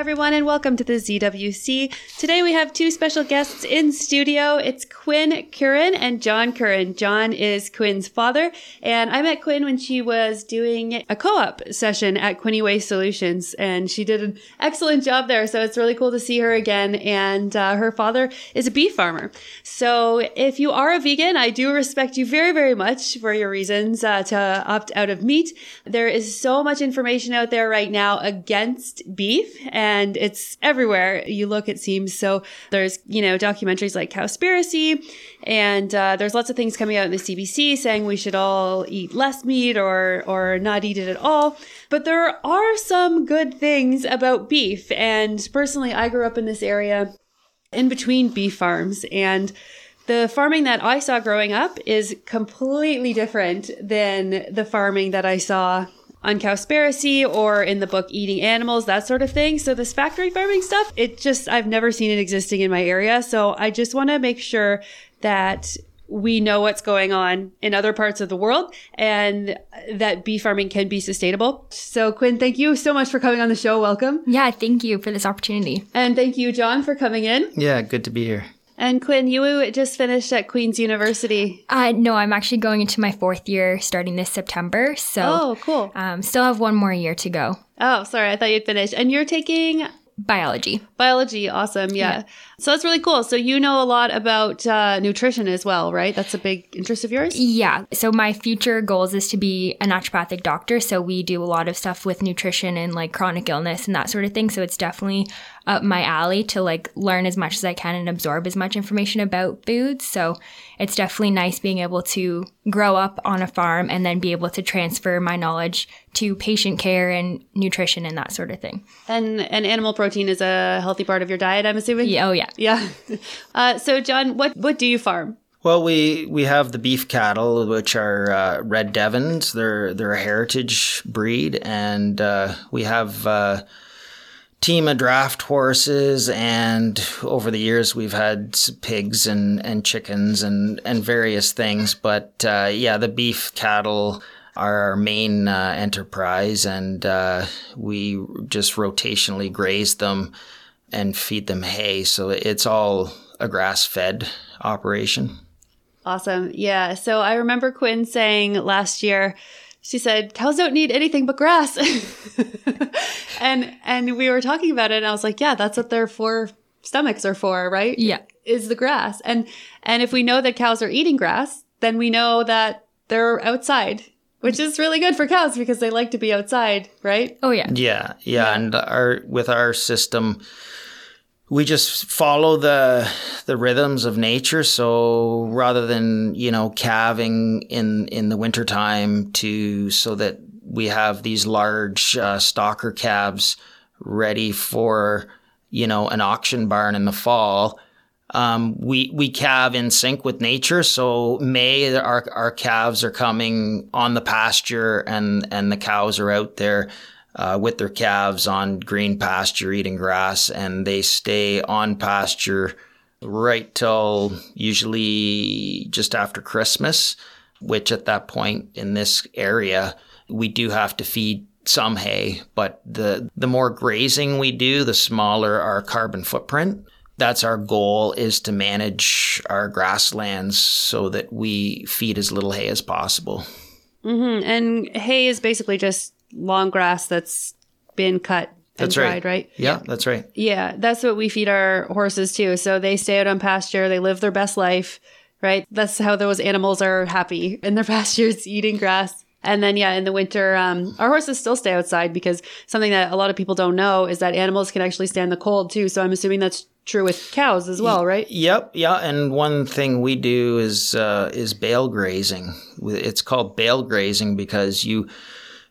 Everyone, and welcome to the ZWC. Today we have two special guests in studio. It's Quinn Curran and John Curran. John is Quinn's father, and I met Quinn when she was doing a co op session at Quinte Waste Solutions, and she did an excellent job there. So it's really cool to see her again. And uh, her father is a beef farmer. So if you are a vegan, I do respect you very, very much for your reasons uh, to opt out of meat. There is so much information out there right now against beef and it's everywhere you look, it seems. So there's, you know, documentaries like Cowspiracy, and uh, there's lots of things coming out in the CBC saying we should all eat less meat or, or not eat it at all. But there are some good things about beef. And personally, I grew up in this area in between beef farms and the farming that I saw growing up is completely different than the farming that I saw on Cowspiracy or in the book Eating Animals, that sort of thing. So this factory farming stuff, it just I've never seen it existing in my area. So I just want to make sure that we know what's going on in other parts of the world and that bee farming can be sustainable. So Quinn, thank you so much for coming on the show. Welcome. Yeah, thank you for this opportunity. And thank you, John, for coming in. Yeah, good to be here. And Quinn, you just finished at Queen's University. Uh, no, I'm actually going into my fourth year starting this September. So, oh, cool. Um, still have one more year to go. Oh, sorry, I thought you'd finished. And you're taking biology. Biology, awesome. Yeah. yeah. So that's really cool. So you know a lot about uh, nutrition as well, right? That's a big interest of yours? Yeah. So my future goals is to be a naturopathic doctor. So we do a lot of stuff with nutrition and like chronic illness and that sort of thing. So it's definitely up my alley to like learn as much as I can and absorb as much information about foods. So it's definitely nice being able to grow up on a farm and then be able to transfer my knowledge to patient care and nutrition and that sort of thing. And and animal protein is a healthy part of your diet, I'm assuming. Yeah, oh yeah. Yeah. Uh, so, John, what what do you farm? Well, we we have the beef cattle, which are uh, red Devons. They're they're a heritage breed, and uh, we have uh, team of draft horses. And over the years, we've had pigs and and chickens and and various things. But uh, yeah, the beef cattle are our main uh, enterprise, and uh, we just rotationally graze them and feed them hay. So it's all a grass fed operation. Awesome. Yeah. So I remember Quinn saying last year, she said, cows don't need anything but grass. and and we were talking about it and I was like, yeah, that's what their four stomachs are for, right? Yeah. Is the grass. And and if we know that cows are eating grass, then we know that they're outside which is really good for cows because they like to be outside, right? Oh yeah. Yeah, yeah, yeah. and our with our system we just follow the the rhythms of nature. So rather than you know calving in in the wintertime to so that we have these large uh, stocker calves ready for you know an auction barn in the fall um, we we calve in sync with nature. So may our our calves are coming on the pasture and and the cows are out there uh, with their calves on green pasture eating grass, and they stay on pasture right till usually just after Christmas, which at that point in this area, we do have to feed some hay, but the, the more grazing we do, the smaller our carbon footprint. That's our goal is to manage our grasslands so that we feed as little hay as possible. Mm-hmm. And hay is basically just long grass that's been cut and that's dried, right. right? Yeah, that's right. Yeah, that's what we feed our horses too. So they stay out on pasture, they live their best life, right? That's how those animals are happy in their pastures eating grass. And then, yeah, in the winter, um, our horses still stay outside because something that a lot of people don't know is that animals can actually stand the cold too. So I'm assuming that's true with cows as well, right? Yep, yeah. And one thing we do is uh, is bale grazing. It's called bale grazing because you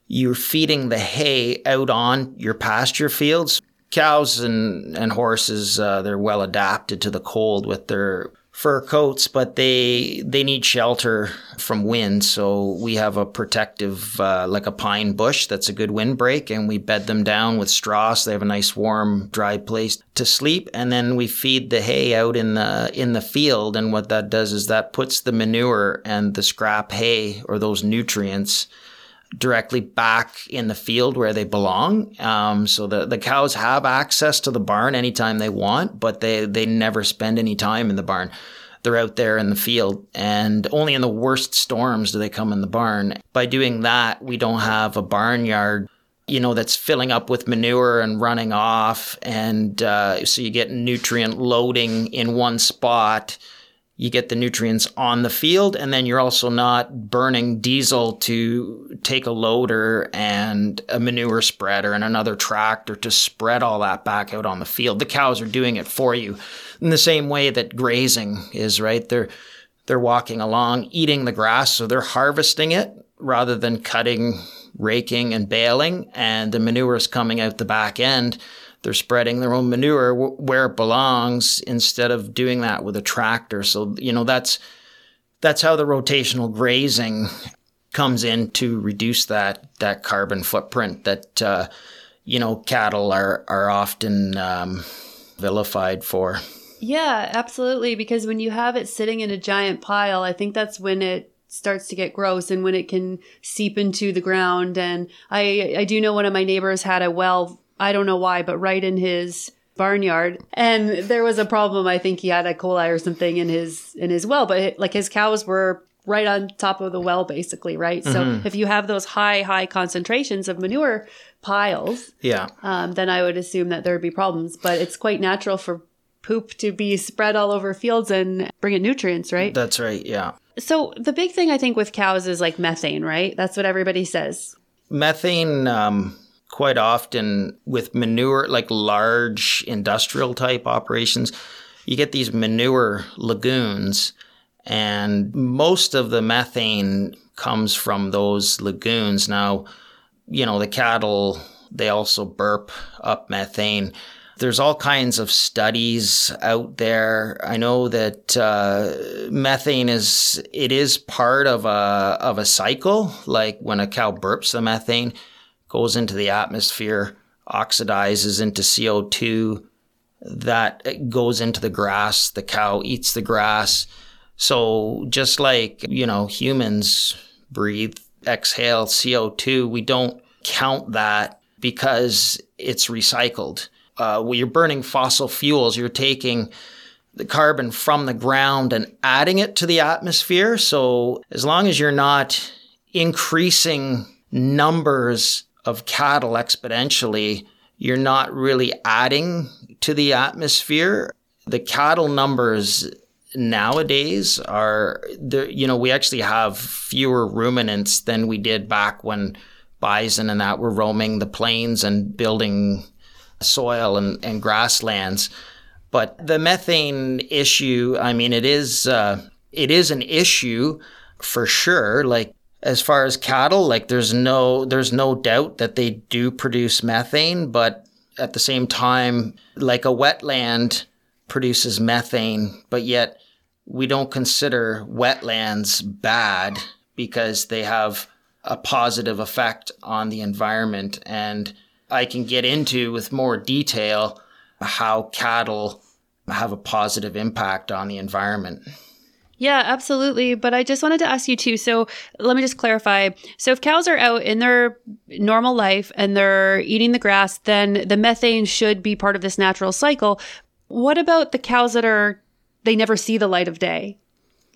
you're feeding the hay out on your pasture fields. cows and, and horses, uh, they're well adapted to the cold with their fur coats, but they they need shelter from wind. So we have a protective, uh, like a pine bush that's a good windbreak, and we bed them down with straw so they have a nice warm, dry place to sleep. And then we feed the hay out in the in the field, and what that does is that puts the manure and the scrap hay or those nutrients directly back in the field where they belong. Um, so the, the cows have access to the barn anytime they want, but they, they never spend any time in the barn. They're out there in the field and only in the worst storms do they come in the barn. By doing that, we don't have a barnyard you know, that's filling up with manure and running off. And uh, so you get nutrient loading in one spot you get the nutrients on the field and then you're also not burning diesel to take a loader and a manure spreader and another tractor to spread all that back out on the field. The cows are doing it for you in the same way that grazing is, right? They're they're walking along eating the grass so they're harvesting it rather than cutting, raking and baling and the manure is coming out the back end they're spreading their own manure where it belongs instead of doing that with a tractor. So, you know, that's that's how the rotational grazing comes in to reduce that that carbon footprint that uh, you know cattle are are often um, vilified for. Yeah, absolutely. Because when you have it sitting in a giant pile, I think that's when it starts to get gross and when it can seep into the ground. And I I do know one of my neighbors had a well I don't know why, but right in his barnyard. And there was a problem. I think he had a coli or something in his in his well but like his cows were right on top of the well basically right? Mm-hmm. so if you have those high high concentrations of manure piles yeah. um, then i would assume that there would be problems but it's quite natural for poop to be spread all over fields and bring in nutrients right? That's right yeah. So the big thing i think with cows is like methane right? That's what everybody says. Methane um quite often with manure, like large industrial type operations, you get these manure lagoons, and most of the methane comes from those lagoons. Now, you know, the cattle, they also burp up methane. There's all kinds of studies out there. I know that uh, methane is it is part of a of a cycle. Like when a cow burps the methane, goes into the atmosphere, oxidizes into CO2, that goes into the grass. The cow eats the grass. So just like, you know, humans breathe, exhale CO2, we don't count that because it's recycled. Uh, when you're burning fossil fuels, you're taking the carbon from the ground and adding it to the atmosphere. So as long as you're not increasing numbers of cattle exponentially, you're not really adding to the atmosphere. The cattle numbers nowadays are there you know we actually have fewer ruminants than we did back when bison and that were roaming the plains and building soil and, and grasslands but the methane issue i mean it is uh, it is an issue for sure like as far as cattle, like there's no there's no doubt that they do produce methane, but at the same time, like a wetland produces methane, but yet we don't consider wetlands bad because they have a positive effect on the environment. And I can get into with more detail how cattle have a positive impact on the environment. Yeah, absolutely. But I just wanted to ask you too. So let me just clarify. So if cows are out in their normal life and they're eating the grass, then the methane should be part of this natural cycle. What about the cows that are, they never see the light of day?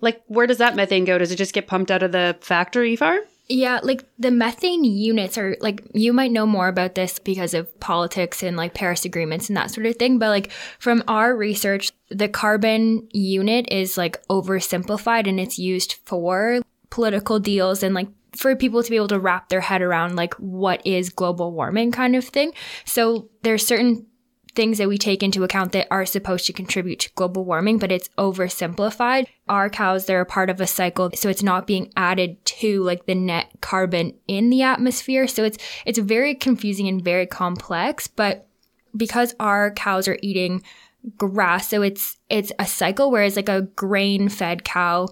Like, where does that methane go? Does it just get pumped out of the factory farm? Yeah, like the methane units are like you might know more about this because of politics and like Paris agreements and that sort of thing, but like from our research, the carbon unit is like oversimplified and it's used for political deals and like for people to be able to wrap their head around like what is global warming kind of thing. So there's certain things that we take into account that are supposed to contribute to global warming, but it's oversimplified. Our cows, they're a part of a cycle, so it's not being added to like the net carbon in the atmosphere. So it's it's very confusing and very complex, but because our cows are eating grass, so it's it's a cycle whereas like a grain-fed cow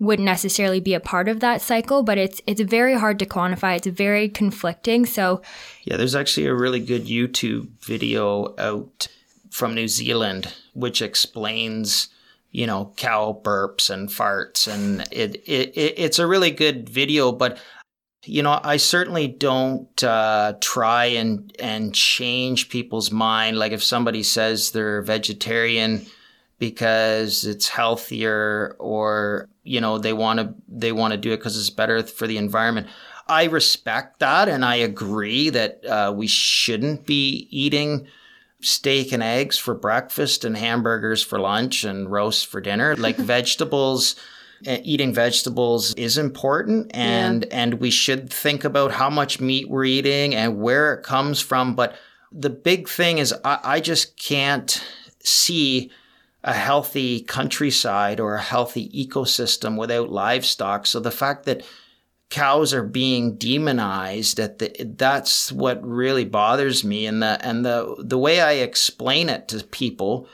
wouldn't necessarily be a part of that cycle, but it's it's very hard to quantify. It's very conflicting. So Yeah, there's actually a really good YouTube video out from New Zealand which explains, you know, cow burps and farts and it, it, it it's a really good video, but you know, I certainly don't uh, try and and change people's mind. Like if somebody says they're vegetarian because it's healthier, or you know they want to they want to do it because it's better for the environment. I respect that, and I agree that uh, we shouldn't be eating steak and eggs for breakfast and hamburgers for lunch and roast for dinner. Like vegetables uh, eating vegetables is important and yeah. and we should think about how much meat we're eating and where it comes from but the big thing is I, I just can't see a healthy countryside or a healthy ecosystem without livestock. So the fact that cows are being demonized at the that's what really bothers me. And the and the the way I explain it to people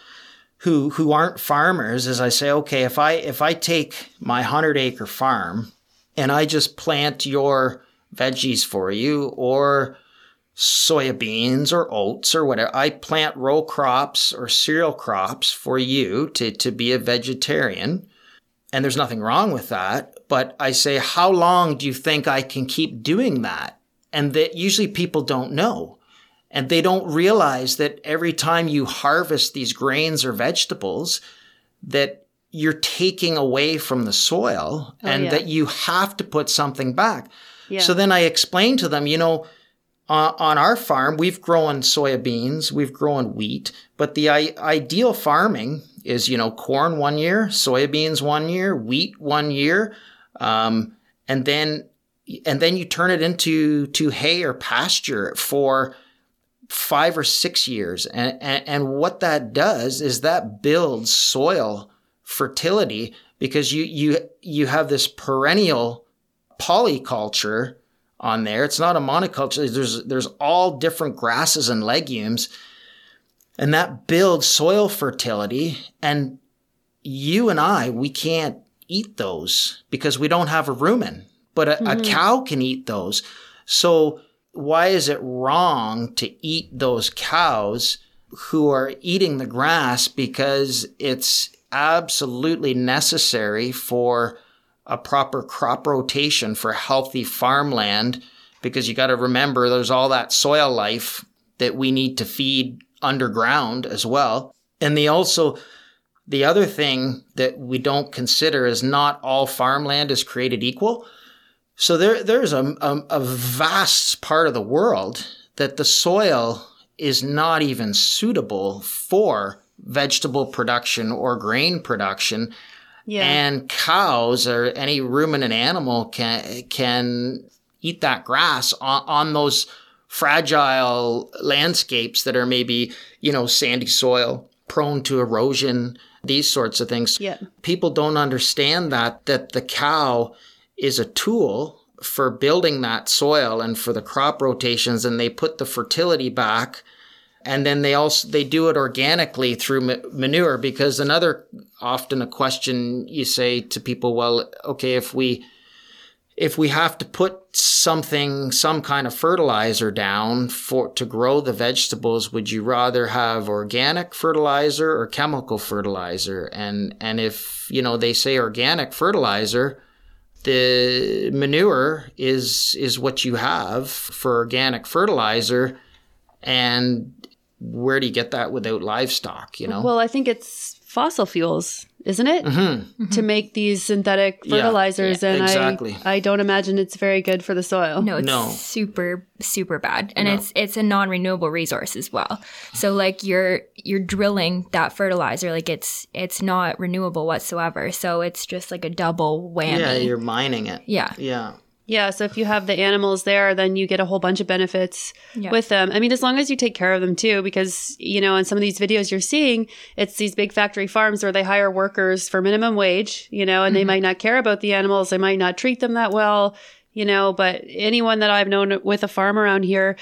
who who aren't farmers is I say, okay, if I if I take my hundred acre farm and I just plant your veggies for you or soybeans or oats or whatever. I plant row crops or cereal crops for you to, to be a vegetarian. And there's nothing wrong with that. But I say, how long do you think I can keep doing that? And that usually people don't know. And they don't realize that every time you harvest these grains or vegetables, that you're taking away from the soil oh, and yeah. that you have to put something back. Yeah. So then I explain to them, you know, uh, on our farm, we've grown soybeans, we've grown wheat, but the I- ideal farming is, you know, corn one year, soybeans one year, wheat one year, um, and then and then you turn it into to hay or pasture for five or six years. And, and, and what that does is that builds soil fertility because you, you, you have this perennial polyculture on there. It's not a monoculture. There's, there's all different grasses and legumes and that builds soil fertility. And you and I, we can't eat those because we don't have a rumen, but a, mm-hmm. a cow can eat those. So why is it wrong to eat those cows who are eating the grass because it's absolutely necessary for a proper crop rotation for healthy farmland because you got to remember there's all that soil life that we need to feed underground as well. And they also the other thing that we don't consider is not all farmland is created equal. So there, there's a, a, a vast part of the world that the soil is not even suitable for vegetable production or grain production. Yeah. And cows or any ruminant animal can can eat that grass on, on those fragile landscapes that are maybe, you know, sandy soil, prone to erosion, these sorts of things. Yeah. People don't understand that that the cow is a tool for building that soil and for the crop rotations and they put the fertility back and then they also they do it organically through manure because another often a question you say to people well okay if we if we have to put something some kind of fertilizer down for to grow the vegetables would you rather have organic fertilizer or chemical fertilizer? And and if you know they say organic fertilizer the manure is is what you have for organic fertilizer and where do you get that without livestock you know well i think it's fossil fuels isn't it? Mm-hmm. To make these synthetic fertilizers, yeah, yeah, and exactly. I, I don't imagine it's very good for the soil. No, it's no. super super bad, and no. it's it's a non renewable resource as well. So like you're you're drilling that fertilizer, like it's it's not renewable whatsoever. So it's just like a double whammy. Yeah, you're mining it. Yeah, yeah. Yeah, so if you have the animals there, then you get a whole bunch of benefits yeah. with them. I mean, as long as you take care of them too, because, you know, in some of these videos you're seeing, it's these big factory farms where they hire workers for minimum wage, you know, and mm-hmm. they might not care about the animals. They might not treat them that well, you know, but anyone that I've known with a farm around here,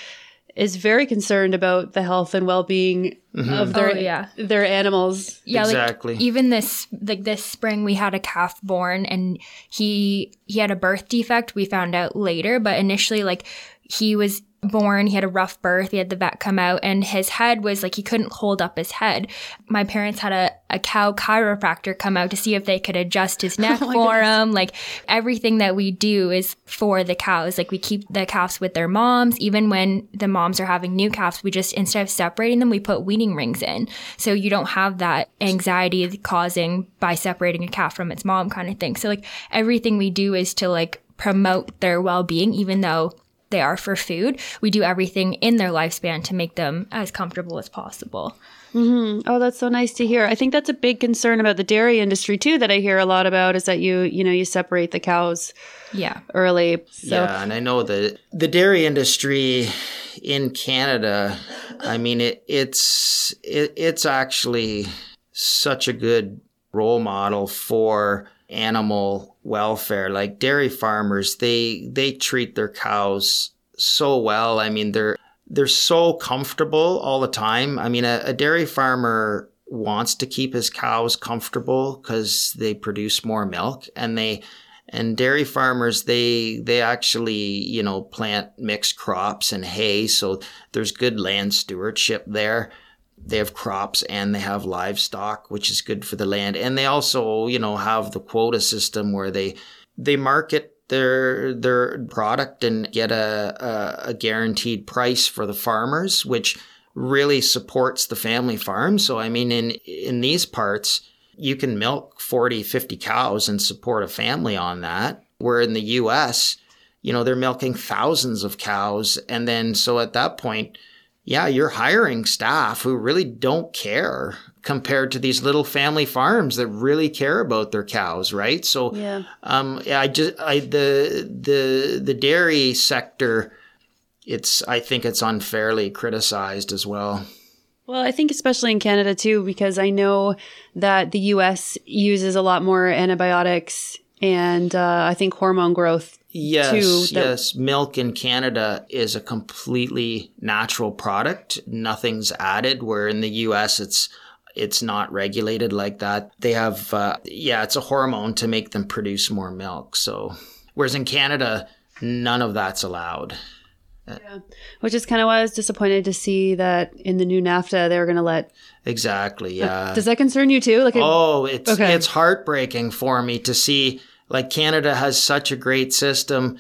is very concerned about the health and well-being mm-hmm. of their Oh, yeah. their animals. Yeah, Exactly. like even this like this spring we had a calf born and he he had a birth defect. We found out later, but initially like he was born, he had a rough birth, he had the vet come out and his head was like he couldn't hold up his head. My parents had a, a cow chiropractor come out to see if they could adjust his oh neck for him. Like everything that we do is for the cows. Like we keep the calves with their moms. Even when the moms are having new calves, we just instead of separating them, we put weaning rings in. So you don't have that anxiety causing by separating a calf from its mom kind of thing. So like everything we do is to like promote their well-being, even though they are for food. We do everything in their lifespan to make them as comfortable as possible. Mm-hmm. Oh, that's so nice to hear. I think that's a big concern about the dairy industry too that I hear a lot about is that you, you know, you separate the cows Yeah. early. So yeah, and I know that the dairy industry in Canada, I mean it it's it, it's actually such a good role model for animal welfare. Like dairy farmers, they they treat their cows so well. I mean, they're they're so comfortable all the time. I mean, a, a dairy farmer wants to keep his cows comfortable because they produce more milk and they and dairy farmers they they actually you know plant mixed crops and hay so there's good land stewardship there they have crops and they have livestock which is good for the land. And they also you know have the quota system where they they market their their product and get a, a, a guaranteed price for the farmers which really supports the family farm. So i mean in in these parts you can milk 40 50 cows and support a family on that. Where in the us you know they're milking thousands of cows. And then so at that point yeah you're hiring staff who really don't care compared to these little family farms that really care about their cows right so Yeah. um i just i the the the dairy sector it's i think it's unfairly criticized as well Well, I think especially in Canada too, because I know that the U.S. uses a lot more antibiotics and uh, I think hormone growth. Yes, the- yes. Milk in Canada is a completely natural product. Nothing's added. Where in the U.S. it's it's not regulated like that. They have uh, yeah, it's a hormone to make them produce more milk. So whereas in Canada, none of that's allowed. Yeah. Which is kind of why I was disappointed to see that in the new NAFTA they were going to let. Exactly. Yeah. Does that concern you too? Like, Oh, it's Okay. it's heartbreaking for me to see like Canada has such a great system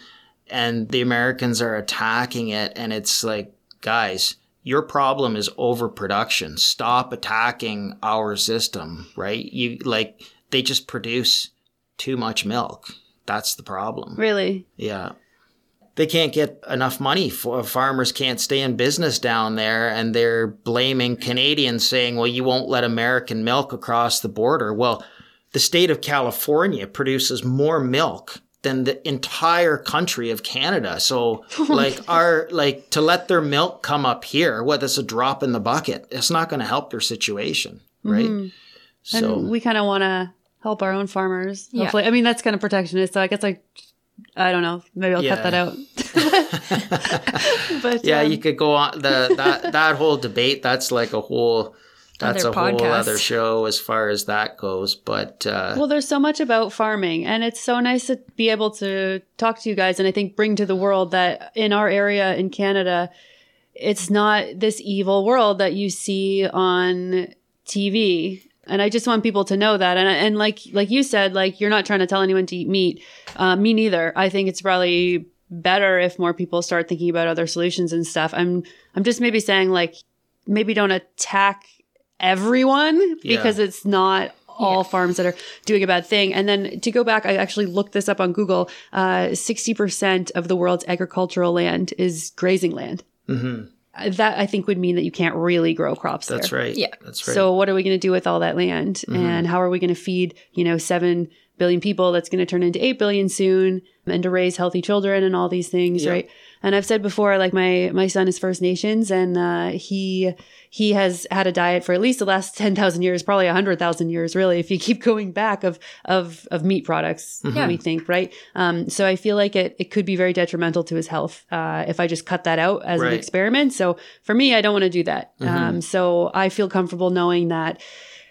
and the Americans are attacking it and it's like guys, your problem is overproduction. Stop attacking our system, right? You like they just produce too much milk. That's the problem. really? Yeah. They can't get enough money. For, farmers can't stay in business down there, and they're blaming Canadians, saying, "Well, you won't let American milk across the border." Well, the state of California produces more milk than the entire country of Canada. So, like, our like to let their milk come up here, what that's a drop in the bucket. It's not going to help their situation, right? So, and we kind of want to help our own farmers. Yeah. Hopefully, I mean that's kind of protectionist. So I guess like I don't know. Maybe I'll cut that out. but yeah, um, you could go on the that that whole debate. That's like a whole. That's Other a whole other show as far as that goes. But uh, Well, there's so much about farming, and it's so nice to be able to talk to you guys and I think bring to the world that in our area in Canada, it's not this evil world that you see on TV. And I just want people to know that. And, and like, like you said, like you're not trying to tell anyone to eat meat. Uh, me neither. I think it's probably better if more people start thinking about other solutions and stuff. I'm, I'm just maybe saying like, maybe don't attack everyone Yeah. because it's not all farms that are doing a bad thing. And then to go back, I actually looked this up on Google. Uh, 60% of the world's agricultural land is grazing land. Uh, That I think would mean that you can't really grow crops that's there. right. Yeah. that's right. So what are we going to do with all that land? And how are we going to feed, you know, 7 billion people that's going to turn into 8 billion soon and to raise healthy children and all these things, right? And I've said before, like my my son is First Nations, and uh, he he has had a diet for at least the last ten thousand years, probably hundred thousand years, really, if you keep going back of of of meat products. Yeah. We think, right? Um, so I feel like it it could be very detrimental to his health uh, if I just cut that out as an experiment. So for me, I don't want to do that. Um, so I feel comfortable knowing that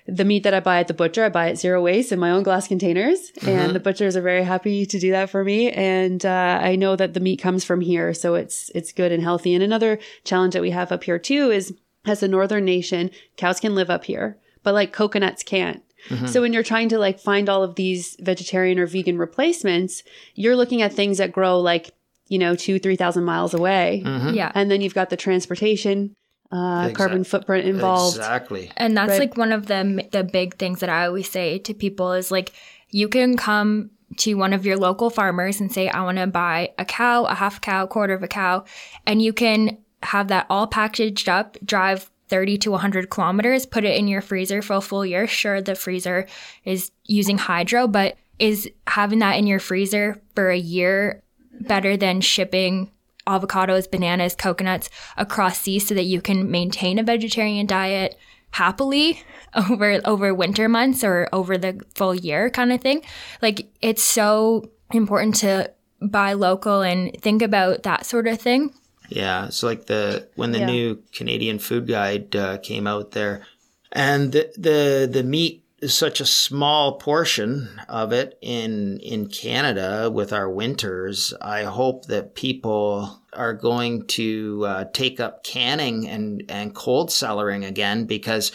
the meat that I buy at the butcher, I buy at zero waste in my own glass containers, and the butchers are very happy to do that for me. And uh, I know that the meat comes from here, so it's it's good and healthy. And another challenge that we have up here too is, as a northern nation, cows can live up here, but like coconuts can't. So when you're trying to like find all of these vegetarian or vegan replacements, you're looking at things that grow like you know two three thousand miles away, Yeah. and then you've got the transportation. Uh, Exact- carbon footprint involved. Exactly. And that's Right. like one of the the big things that I always say to people is like you can come to one of your local farmers and say I want to buy a cow, a half cow, a quarter of a cow, and you can have that all packaged up, drive 30 to 100 kilometers, put it in your freezer for a full year. Sure, the freezer is using hydro, but is having that in your freezer for a year better than shipping avocados, bananas, coconuts across seas so that you can maintain a vegetarian diet happily over over winter months or over the full year kind of thing. Like it's so important to buy local and think about that sort of thing. Yeah, it's like the when the Yeah. new Canadian Food Guide uh, came out there, and the, the the meat is such a small portion of it in in Canada with our winters. I hope that people are going to uh, take up canning and and cold cellaring again because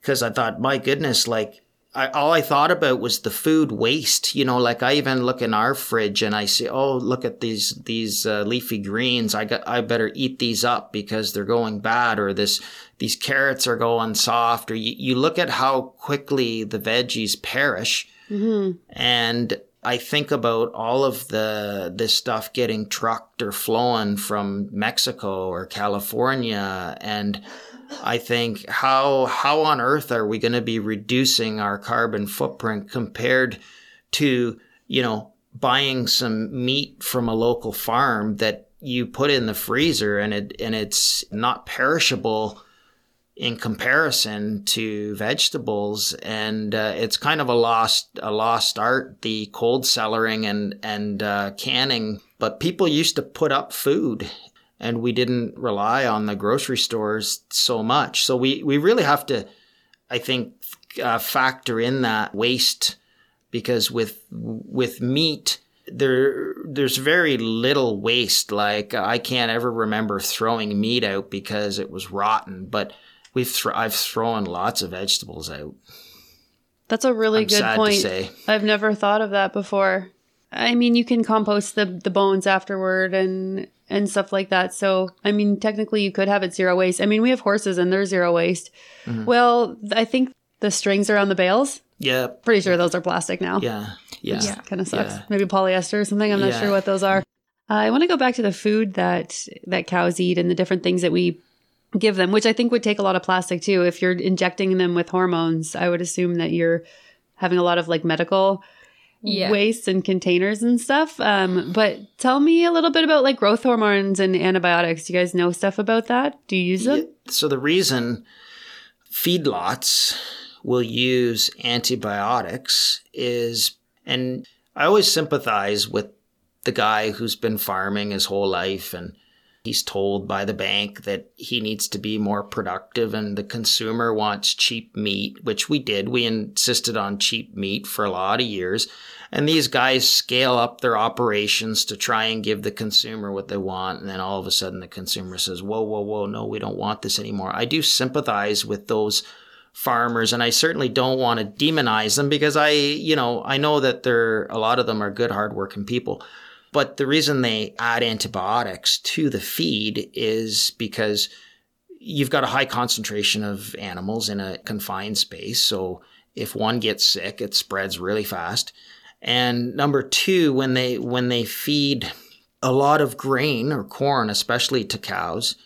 because I thought, my goodness, like I, all I thought about was the food waste. You know, like I even look in our fridge and I see, oh, look at these these uh, leafy greens. I got, I better eat these up because they're going bad, or this these carrots are going soft. Or you, you look at how quickly the veggies perish, and I think about all of the this stuff getting trucked or flown from Mexico or California and I think how how on earth are we going to be reducing our carbon footprint compared to, you know, buying some meat from a local farm that you put in the freezer and it and it's not perishable in comparison to vegetables? And uh, it's kind of a lost a lost art the cold cellaring and and uh, canning. But people used to put up food and we didn't rely on the grocery stores so much so we we really have to i think uh, factor in that waste because with with meat there there's very little waste like i can't ever remember throwing meat out because it was rotten but we've thr i've thrown lots of vegetables out That's a really I'm good point. say. I've never thought of that before. I mean, you can compost the the bones afterward and and stuff like that. So, I mean, technically you could have it zero waste. I mean, we have horses and they're zero waste. Mm-hmm. Well, I think the strings around the bales, yeah pretty sure those are plastic now. yeah yeah Kind of sucks. Yeah. Maybe polyester or something. I'm not Yeah. sure what those are. Uh, I want to go back to the food that that cows eat and the different things that we give them, which I think would take a lot of plastic too. If you're injecting them with hormones, I would assume that you're having a lot of like medical Yeah. waste and containers and stuff. Um, but tell me a little bit about like growth hormones and antibiotics. Do you guys know stuff about that? Do you use them? So the reason feedlots will use antibiotics is, and I always sympathize with the guy who's been farming his whole life and he's told by the bank that he needs to be more productive and the consumer wants cheap meat, which we did. We insisted on cheap meat for a lot of years. And these guys scale up their operations to try and give the consumer what they want. And then all of a sudden the consumer says, whoa, whoa, whoa, no, we don't want this anymore. I do sympathize with those farmers and I certainly don't want to demonize them because I, you know, I know that they're, a lot of them are good, hardworking people. But the reason they add antibiotics to the feed is because you've got a high concentration of animals in a confined space. So if one gets sick, it spreads really fast. And number two, when they when they feed a lot of grain or corn, especially to cows,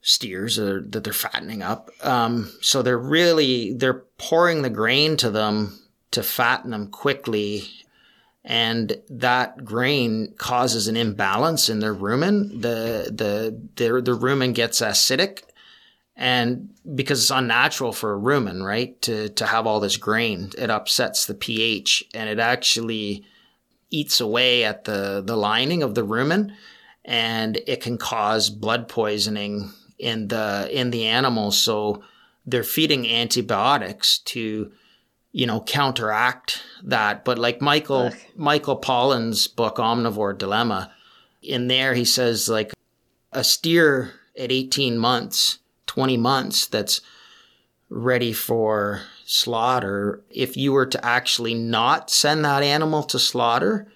steers that they're fattening up, um, so they're really they're pouring the grain to them to fatten them quickly and that grain causes an imbalance in their rumen. The the the, the rumen gets acidic, and because it's unnatural for a rumen, right, to to have all this grain, it upsets the pH, and it actually eats away at the the lining of the rumen, and it can cause blood poisoning in the in the animal. So they're feeding antibiotics to you know, counteract that. But like Michael, Ugh. Michael Pollan's book, Omnivore Dilemma, in there he says like a steer at 18 months, 20 months that's ready for slaughter, if you were to actually not send that animal to slaughter,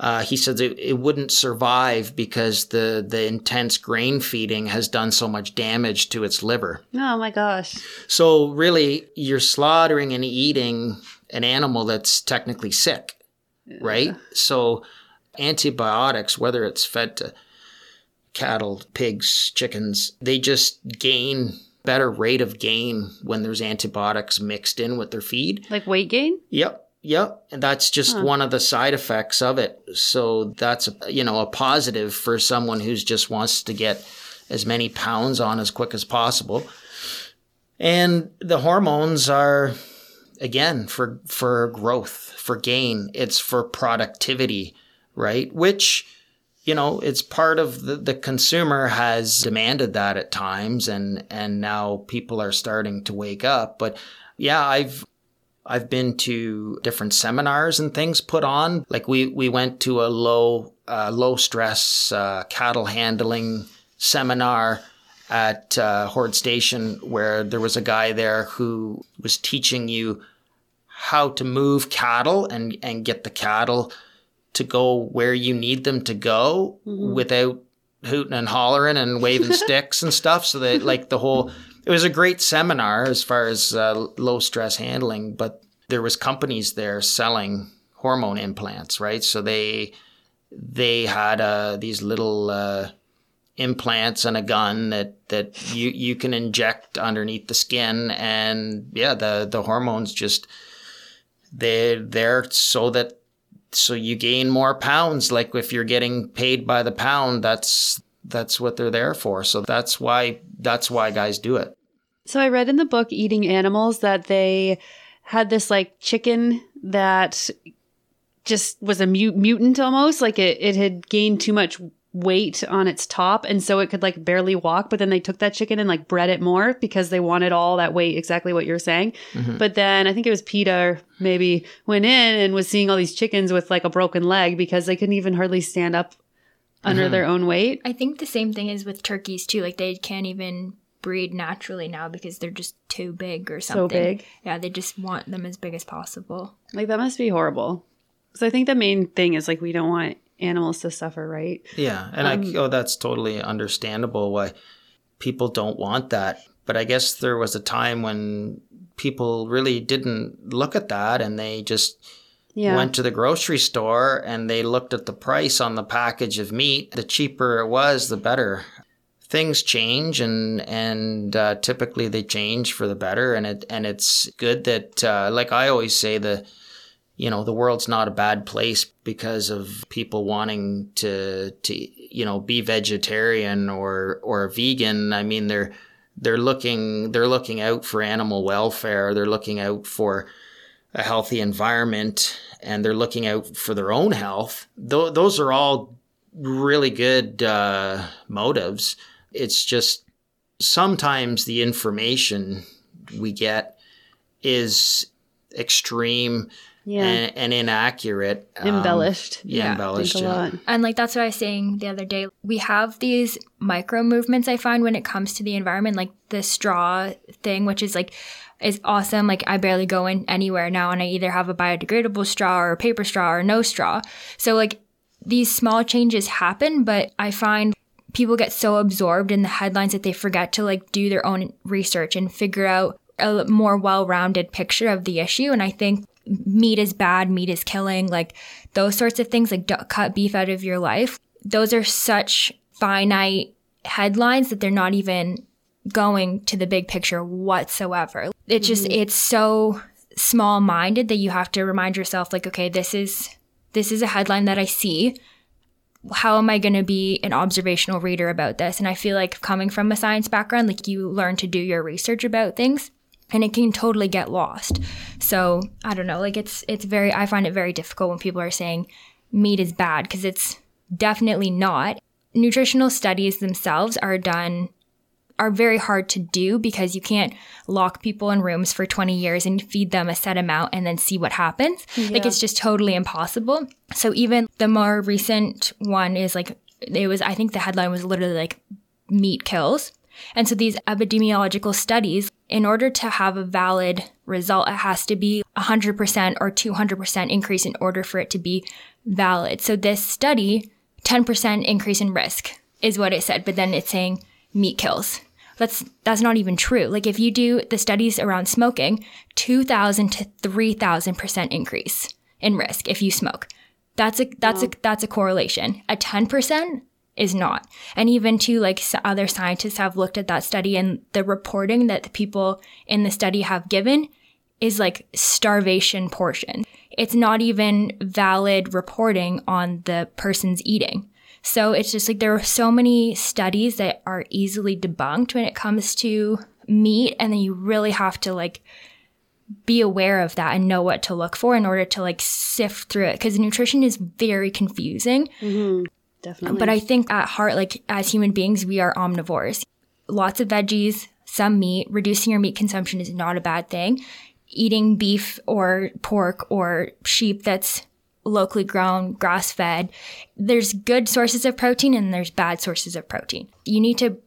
uh, he said it, it wouldn't survive because the, the intense grain feeding has done so much damage to its liver. Oh my gosh. So, really, you're slaughtering and eating an animal that's technically sick, yeah. right? So, antibiotics, whether it's fed to cattle, pigs, chickens, they just gain better rate of gain when there's antibiotics mixed in with their feed. Like weight gain? Yep. Yep, and that's just huh. one of the side effects of it. So that's you know a positive for someone who's just wants to get as many pounds on as quick as possible. And the hormones are again for for growth, for gain, it's for productivity, right? Which you know, it's part of the, the consumer has demanded that at times and and now people are starting to wake up. But yeah, I've I've been to different seminars and things put on. Like we we went to a low uh, low stress uh, cattle handling seminar at uh, Horde Station where there was a guy there who was teaching you how to move cattle and and get the cattle to go where you need them to go mm-hmm. without hooting and hollering and waving sticks and stuff. So that like the whole it was a great seminar as far as uh, low stress handling, but there was companies there selling hormone implants, right? So they they had uh, these little uh, implants and a gun that that you you can inject underneath the skin, and yeah, the the hormones just they they're so that so you gain more pounds. Like if you're getting paid by the pound, that's that's what they're there for. So that's why that's why guys do it. So I read in the book Eating Animals that they had this like chicken that just was a mut- mutant almost like it, it had gained too much weight on its top and so it could like barely walk but then they took that chicken and like bred it more because they wanted all that weight exactly what you're saying mm-hmm. but then i think it was peter maybe went in and was seeing all these chickens with like a broken leg because they couldn't even hardly stand up under mm-hmm. their own weight i think the same thing is with turkeys too like they can't even breed naturally now because they're just too big or something. So big. Yeah, they just want them as big as possible. Like that must be horrible. So I think the main thing is like we don't want animals to suffer, right? Yeah, and um, I oh that's totally understandable why people don't want that. But I guess there was a time when people really didn't look at that and they just yeah. went to the grocery store and they looked at the price on the package of meat. The cheaper it was, the better things change and and uh, typically they change for the better and it and it's good that uh, like I always say the you know the world's not a bad place because of people wanting to to you know be vegetarian or or vegan I mean they're they're looking they're looking out for animal welfare they're looking out for a healthy environment and they're looking out for their own health Th- those are all really good uh, motives it's just sometimes the information we get is extreme yeah. and, and inaccurate. Um, embellished. Yeah, yeah embellished. Yeah. And like that's what I was saying the other day. We have these micro movements I find when it comes to the environment, like the straw thing, which is like is awesome. Like I barely go in anywhere now and I either have a biodegradable straw or a paper straw or no straw. So like these small changes happen, but I find people get so absorbed in the headlines that they forget to like do their own research and figure out a more well-rounded picture of the issue and i think meat is bad meat is killing like those sorts of things like cut beef out of your life those are such finite headlines that they're not even going to the big picture whatsoever. It just mm-hmm. it's so small minded that you have to remind yourself like okay this is this is a headline that i see. How am i going to be an observational reader about this? And i feel like coming from a science background like you learn to do your research about things and it can totally get lost. So i don't know like it's it's very i find it very difficult when people are saying meat is bad because it's definitely not. Nutritional studies themselves are done are very hard to do because you can't lock people in rooms for 20 years and feed them a set amount and then see what happens. Yeah. Like it's just totally impossible. So even the more recent one is like it was I think the headline was literally like meat kills. And so these epidemiological studies in order to have a valid result it has to be 100% or 200% increase in order for it to be valid. So this study 10% increase in risk is what it said, but then it's saying meat kills that's that's not even true. Like if you do the studies around smoking, 2000 to 3000% increase in risk if you smoke. That's a that's wow. a that's a correlation. A 10% is not. And even to like other scientists have looked at that study and the reporting that the people in the study have given is like starvation portion. It's not even valid reporting on the person's eating. So it's just like there are so many studies that are easily debunked when it comes to meat. And then you really have to like be aware of that and know what to look for in order to like sift through it. Cause nutrition is very confusing. Mm-hmm. Definitely. But I think at heart, like as human beings, we are omnivores. Lots of veggies, some meat. Reducing your meat consumption is not a bad thing. Eating beef or pork or sheep that's locally grown, grass fed. There's good sources of protein and there's bad sources of protein. You need to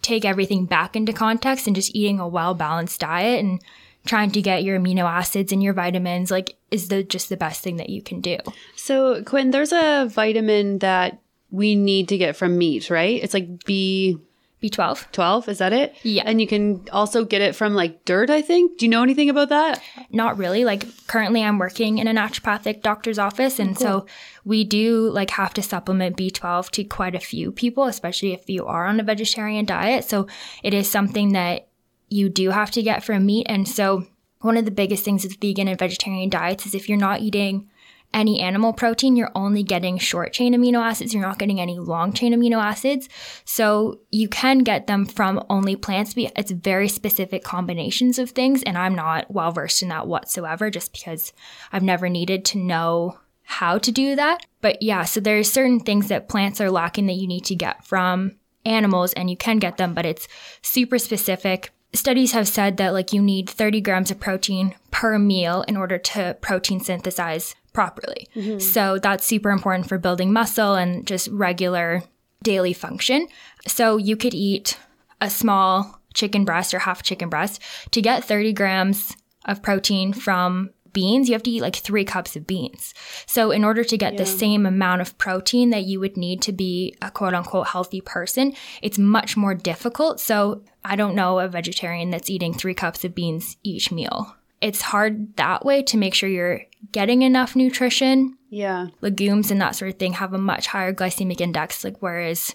take everything back into context and just eating a well balanced diet and trying to get your amino acids and your vitamins like is the just the best thing that you can do. So Quinn, there's a vitamin that we need to get from meat, right? It's like B B12. 12, is that it? Yeah. And you can also get it from like dirt, I think. Do you know anything about that? Not really. Like currently I'm working in a naturopathic doctor's office and cool. so we do like have to supplement B12 to quite a few people, especially if you are on a vegetarian diet. So it is something that you do have to get from meat and so one of the biggest things with vegan and vegetarian diets is if you're not eating any animal protein, you're only getting short chain amino acids. You're not getting any long chain amino acids. So you can get them from only plants. It's very specific combinations of things. And I'm not well versed in that whatsoever just because I've never needed to know how to do that. But yeah, so there's certain things that plants are lacking that you need to get from animals and you can get them, but it's super specific. Studies have said that like you need 30 grams of protein per meal in order to protein synthesize properly. Mm-hmm. So that's super important for building muscle and just regular daily function. So you could eat a small chicken breast or half chicken breast to get 30 grams of protein from beans, you have to eat like three cups of beans. So, in order to get yeah. the same amount of protein that you would need to be a quote unquote healthy person, it's much more difficult. So, I don't know a vegetarian that's eating three cups of beans each meal it's hard that way to make sure you're getting enough nutrition. Yeah. Legumes and that sort of thing have a much higher glycemic index, like whereas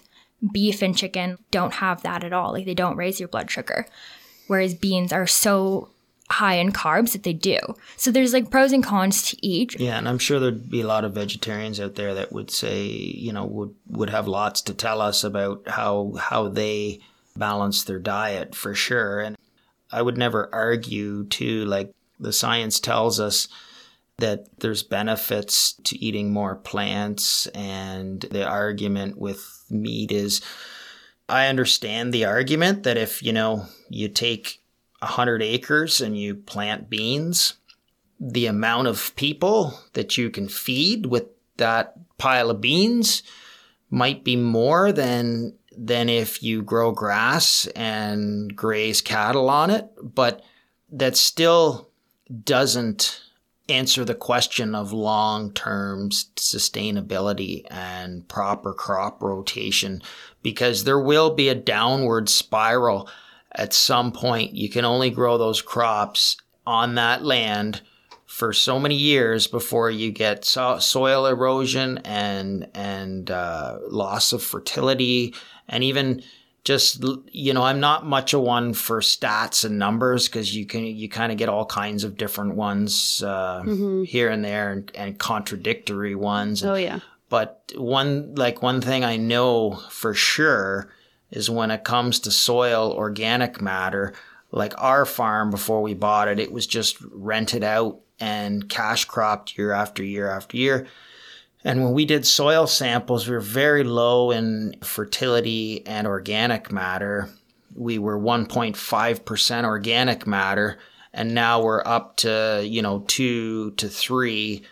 beef and chicken don't have that at all. Like they don't raise your blood sugar. Whereas beans are so high in carbs that they do. So there's like pros and cons to each. Yeah, and I'm sure there'd be a lot of vegetarians out there that would say, you know, would would have lots to tell us about how how they balance their diet for sure. And I would never argue to like the science tells us that there's benefits to eating more plants and the argument with meat is I understand the argument that if, you know, you take 100 acres and you plant beans, the amount of people that you can feed with that pile of beans might be more than than if you grow grass and graze cattle on it, but that's still doesn't answer the question of long term sustainability and proper crop rotation because there will be a downward spiral at some point. You can only grow those crops on that land for so many years before you get so- soil erosion and and uh, loss of fertility and even just you know i'm not much a one for stats and numbers because you can you kind of get all kinds of different ones uh, mm-hmm. here and there and, and contradictory ones. Oh yeah. But one like one thing i know for sure is when it comes to soil organic matter like our farm before we bought it it was just rented out and cash cropped year after year after year and when we did soil samples, we were very low in fertility and organic matter. We were 1.5% organic matter, and now we're up to, you know, two to three.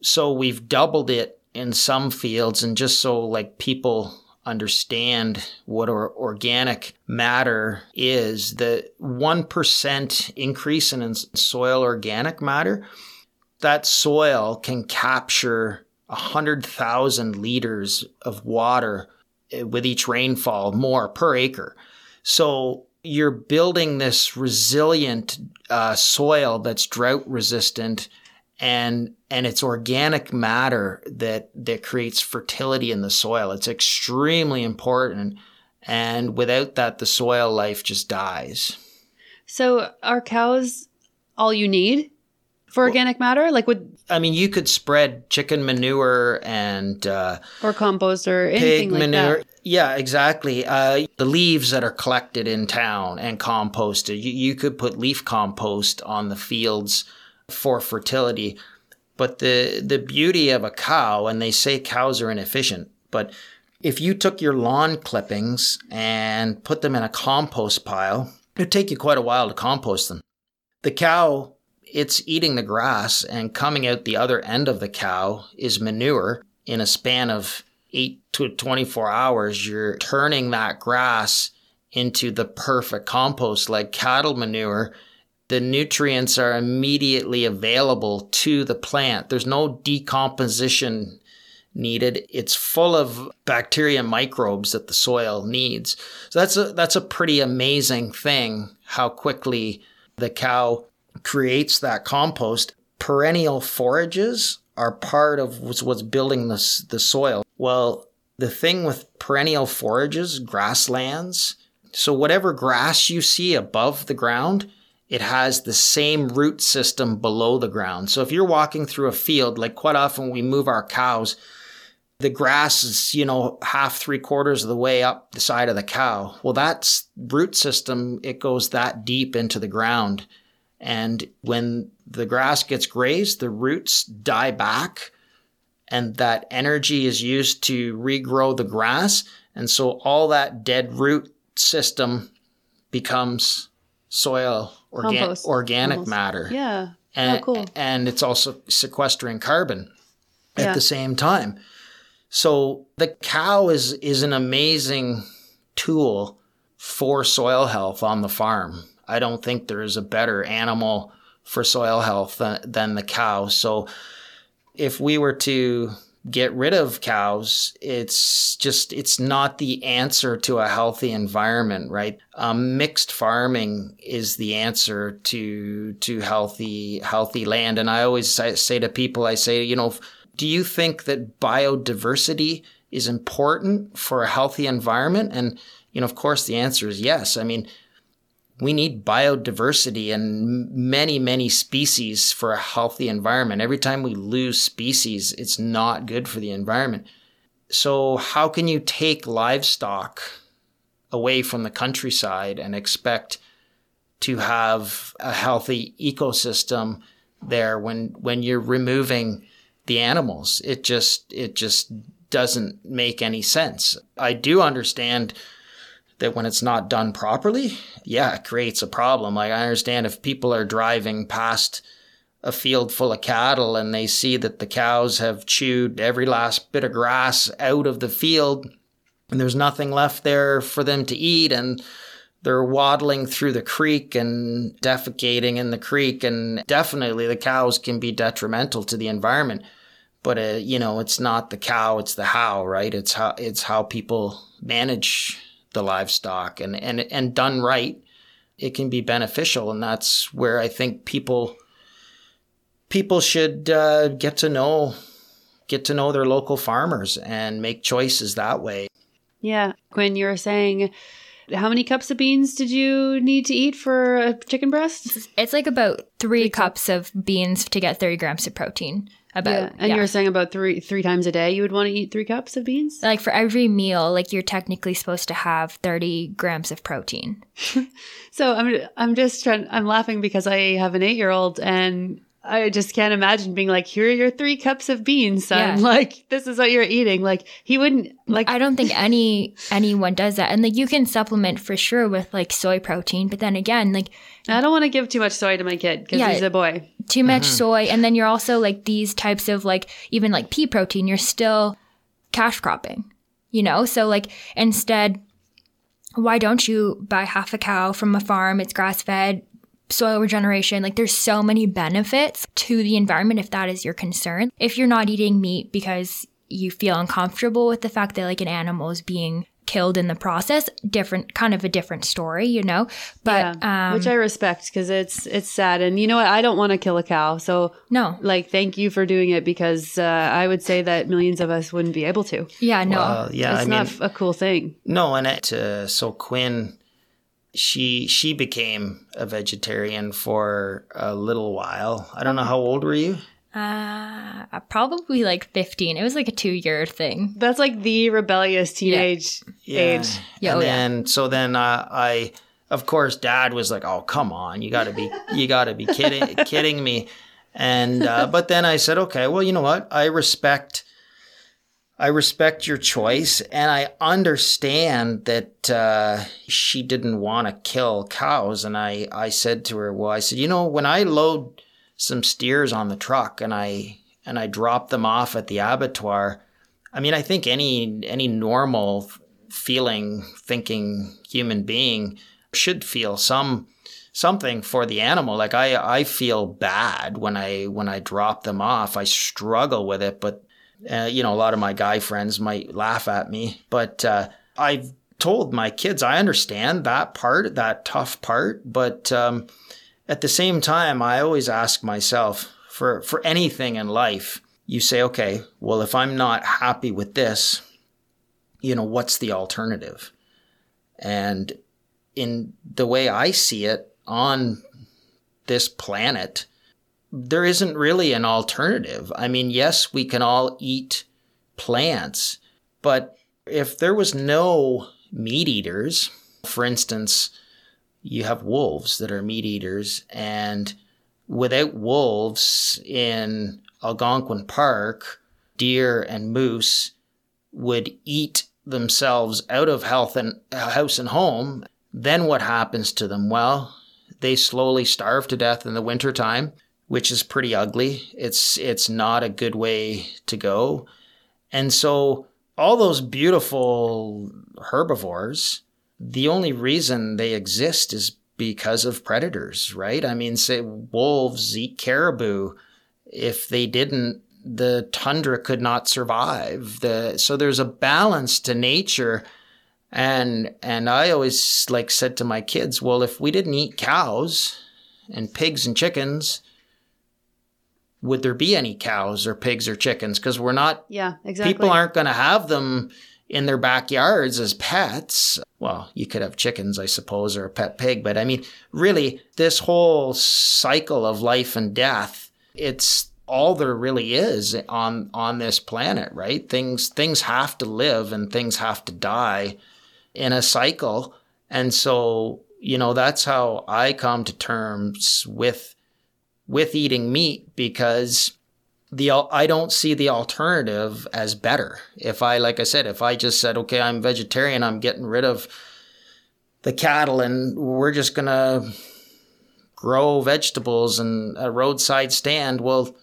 So we've doubled it in some fields. And just so like people understand what organic matter is, the 1% increase in soil organic matter, that soil can capture 100,000 liters of water eh, with each rainfall more per acre. So you're building this resilient uh, soil that's drought resistant and and it's organic matter that that creates fertility in the soil. It's extremely important and without that the soil life just dies. So are cows all you need? For organic matter? Like would I mean you could spread chicken manure and uh, or compost or anything like manure. that. Yeah, exactly. Uh, the leaves that are collected in town and composted, you, you could put leaf compost on the fields for fertility. But the the beauty of a cow, and they say cows are inefficient, but if you took your lawn clippings and put them in a compost pile, it'd take you quite a while to compost them. The cow it's eating the grass and coming out the other end of the cow is manure. In a span of 8 to 24 hours you're turning that grass into the perfect compost like cattle manure. The nutrients are immediately available to the plant. There's no decomposition needed. It's full of bacteria and microbes that the soil needs. So that's a that's a pretty amazing thing how quickly the cow creates that compost, perennial forages are part of what's building the, the soil. Well, the thing with perennial forages, grasslands, so whatever grass you see above the ground, it has the same root system below the ground. So if you're walking through a field, like quite often we move our cows, the grass is, you know, half, three quarters of the way up the side of the cow. Well, that's root system. It goes that deep into the ground. And when the grass gets grazed, the roots die back and that energy is used to regrow the grass. And so all that dead root system becomes soil organ- organic Almost. matter. Yeah. Oh, and, oh, cool. and it's also sequestering carbon at yeah. the same time. So the cow is is an amazing tool for soil health on the farm. I don't think there is a better animal for soil health than, than the cow. So if we were to get rid of cows, it's just, it's not the answer to a healthy environment, right? Um, mixed farming is the answer to, to healthy, healthy land. And I always say, to people, I say, you know, do you think that biodiversity is important for a healthy environment? And, you know, of course the answer is yes. I mean, we need biodiversity and many, many species for a healthy environment. Every time we lose species, it's not good for the environment. So, how can you take livestock away from the countryside and expect to have a healthy ecosystem there when when you're removing the animals? It just it just doesn't make any sense. I do understand that when it's not done properly, yeah, it creates a problem. Like I understand if people are driving past a field full of cattle and they see that the cows have chewed every last bit of grass out of the field and there's nothing left there for them to eat and they're waddling through the creek and defecating in the creek and definitely the cows can be detrimental to the environment but uh, you know it's not the cow it's the how right it's how it's how people manage the livestock and, and, and done right, it can be beneficial. And that's where I think people, people should uh, get to know, get to know their local farmers and make choices that way. Yeah. Quinn, you were saying How many cups of beans did you need to eat for a chicken breast? It's like about three cups of beans to get 30 grams of protein. About Yeah, and yeah. you were saying about three three times a day you would want to eat three cups of beans. like for every meal, like you're technically supposed to have 30 grams of protein. So I'm I'm just trying. I'm laughing because I have an eight year old and I just can't imagine being like, here are your three cups of beans, son. Yeah. Like this is what you're eating. Like he wouldn't like. I don't think any anyone does that. And like you can supplement for sure with like soy protein, but then again, like I don't want to give too much soy to my kid because Yeah. he's a boy. too much uh-huh. soy and then you're also like these types of like even like pea protein, you're still cash cropping. You know? So like instead why don't you buy half a cow from a farm? It's grass fed, soil regeneration. Like there's so many benefits to the environment if that is your concern. If you're not eating meat because you feel uncomfortable with the fact that like an animal is being killed in the process, different kind of a different story, you know? But Yeah, um which I respect because it's it's sad. And you know what? I don't want to kill a cow. So no. like, thank you for doing it because uh, I would say that millions of us wouldn't be able to. Yeah, no. Well, yeah, it's I mean, a cool thing. No, and it uh, so Quinn, she she became a vegetarian for a little while. I don't know how old were you? Uh, probably like 15. It was like a two year thing. That's like the rebellious teenage age. Yeah, and oh, yeah. then so then uh, I, of course, Dad was like, "Oh, come on, you got to be you got to be kidding kidding me," and uh, but then I said, "Okay, well, you know what? I respect." I respect your choice, and I understand that uh, she didn't want to kill cows. And I, I said to her, "Well, I said, you know, when I load some steers on the truck and I and I drop them off at the abattoir, I mean, I think any any normal feeling, thinking human being should feel some something for the animal. Like I, I feel bad when I when I drop them off. I struggle with it, but uh, you know, a lot of my guy friends might laugh at me, but uh, I've told my kids I understand that part, that tough part, but um, at the same time, I always ask myself for for anything in life. You say, okay, well, if I'm not happy with this, you know, what's the alternative? And in the way I see it on this planet, there isn't really an alternative. I mean, yes, we can all eat plants, but if there was no meat eaters, for instance, you have wolves that are meat eaters, and without wolves in Algonquin Park, deer and moose would eat themselves out of health and uh, house and home. Then what happens to them? Well, they slowly starve to death in the wintertime, which is pretty ugly. It's it's not a good way to go. And so all those beautiful herbivores, the only reason they exist is because of predators, right? I mean, say wolves eat caribou. If they didn't, the tundra could not survive. The so there's a balance to nature. And and I always like said to my kids, well, if we didn't eat cows and pigs and chickens, would there be any cows or pigs or chickens? Because we're not Yeah, exactly. people aren't going to have them in their backyards as pets. Well, you could have chickens, I suppose, or a pet pig, but I mean, really, this whole cycle of life and death, it's all there really is on on this planet, right? Things things have to live and things have to die in a cycle. And so, you know, that's how I come to terms with with eating meat because the I don't see the alternative as better. If I like I said, if I just said, okay, I'm vegetarian, I'm getting rid of the cattle and we're just gonna grow vegetables and a roadside stand, well,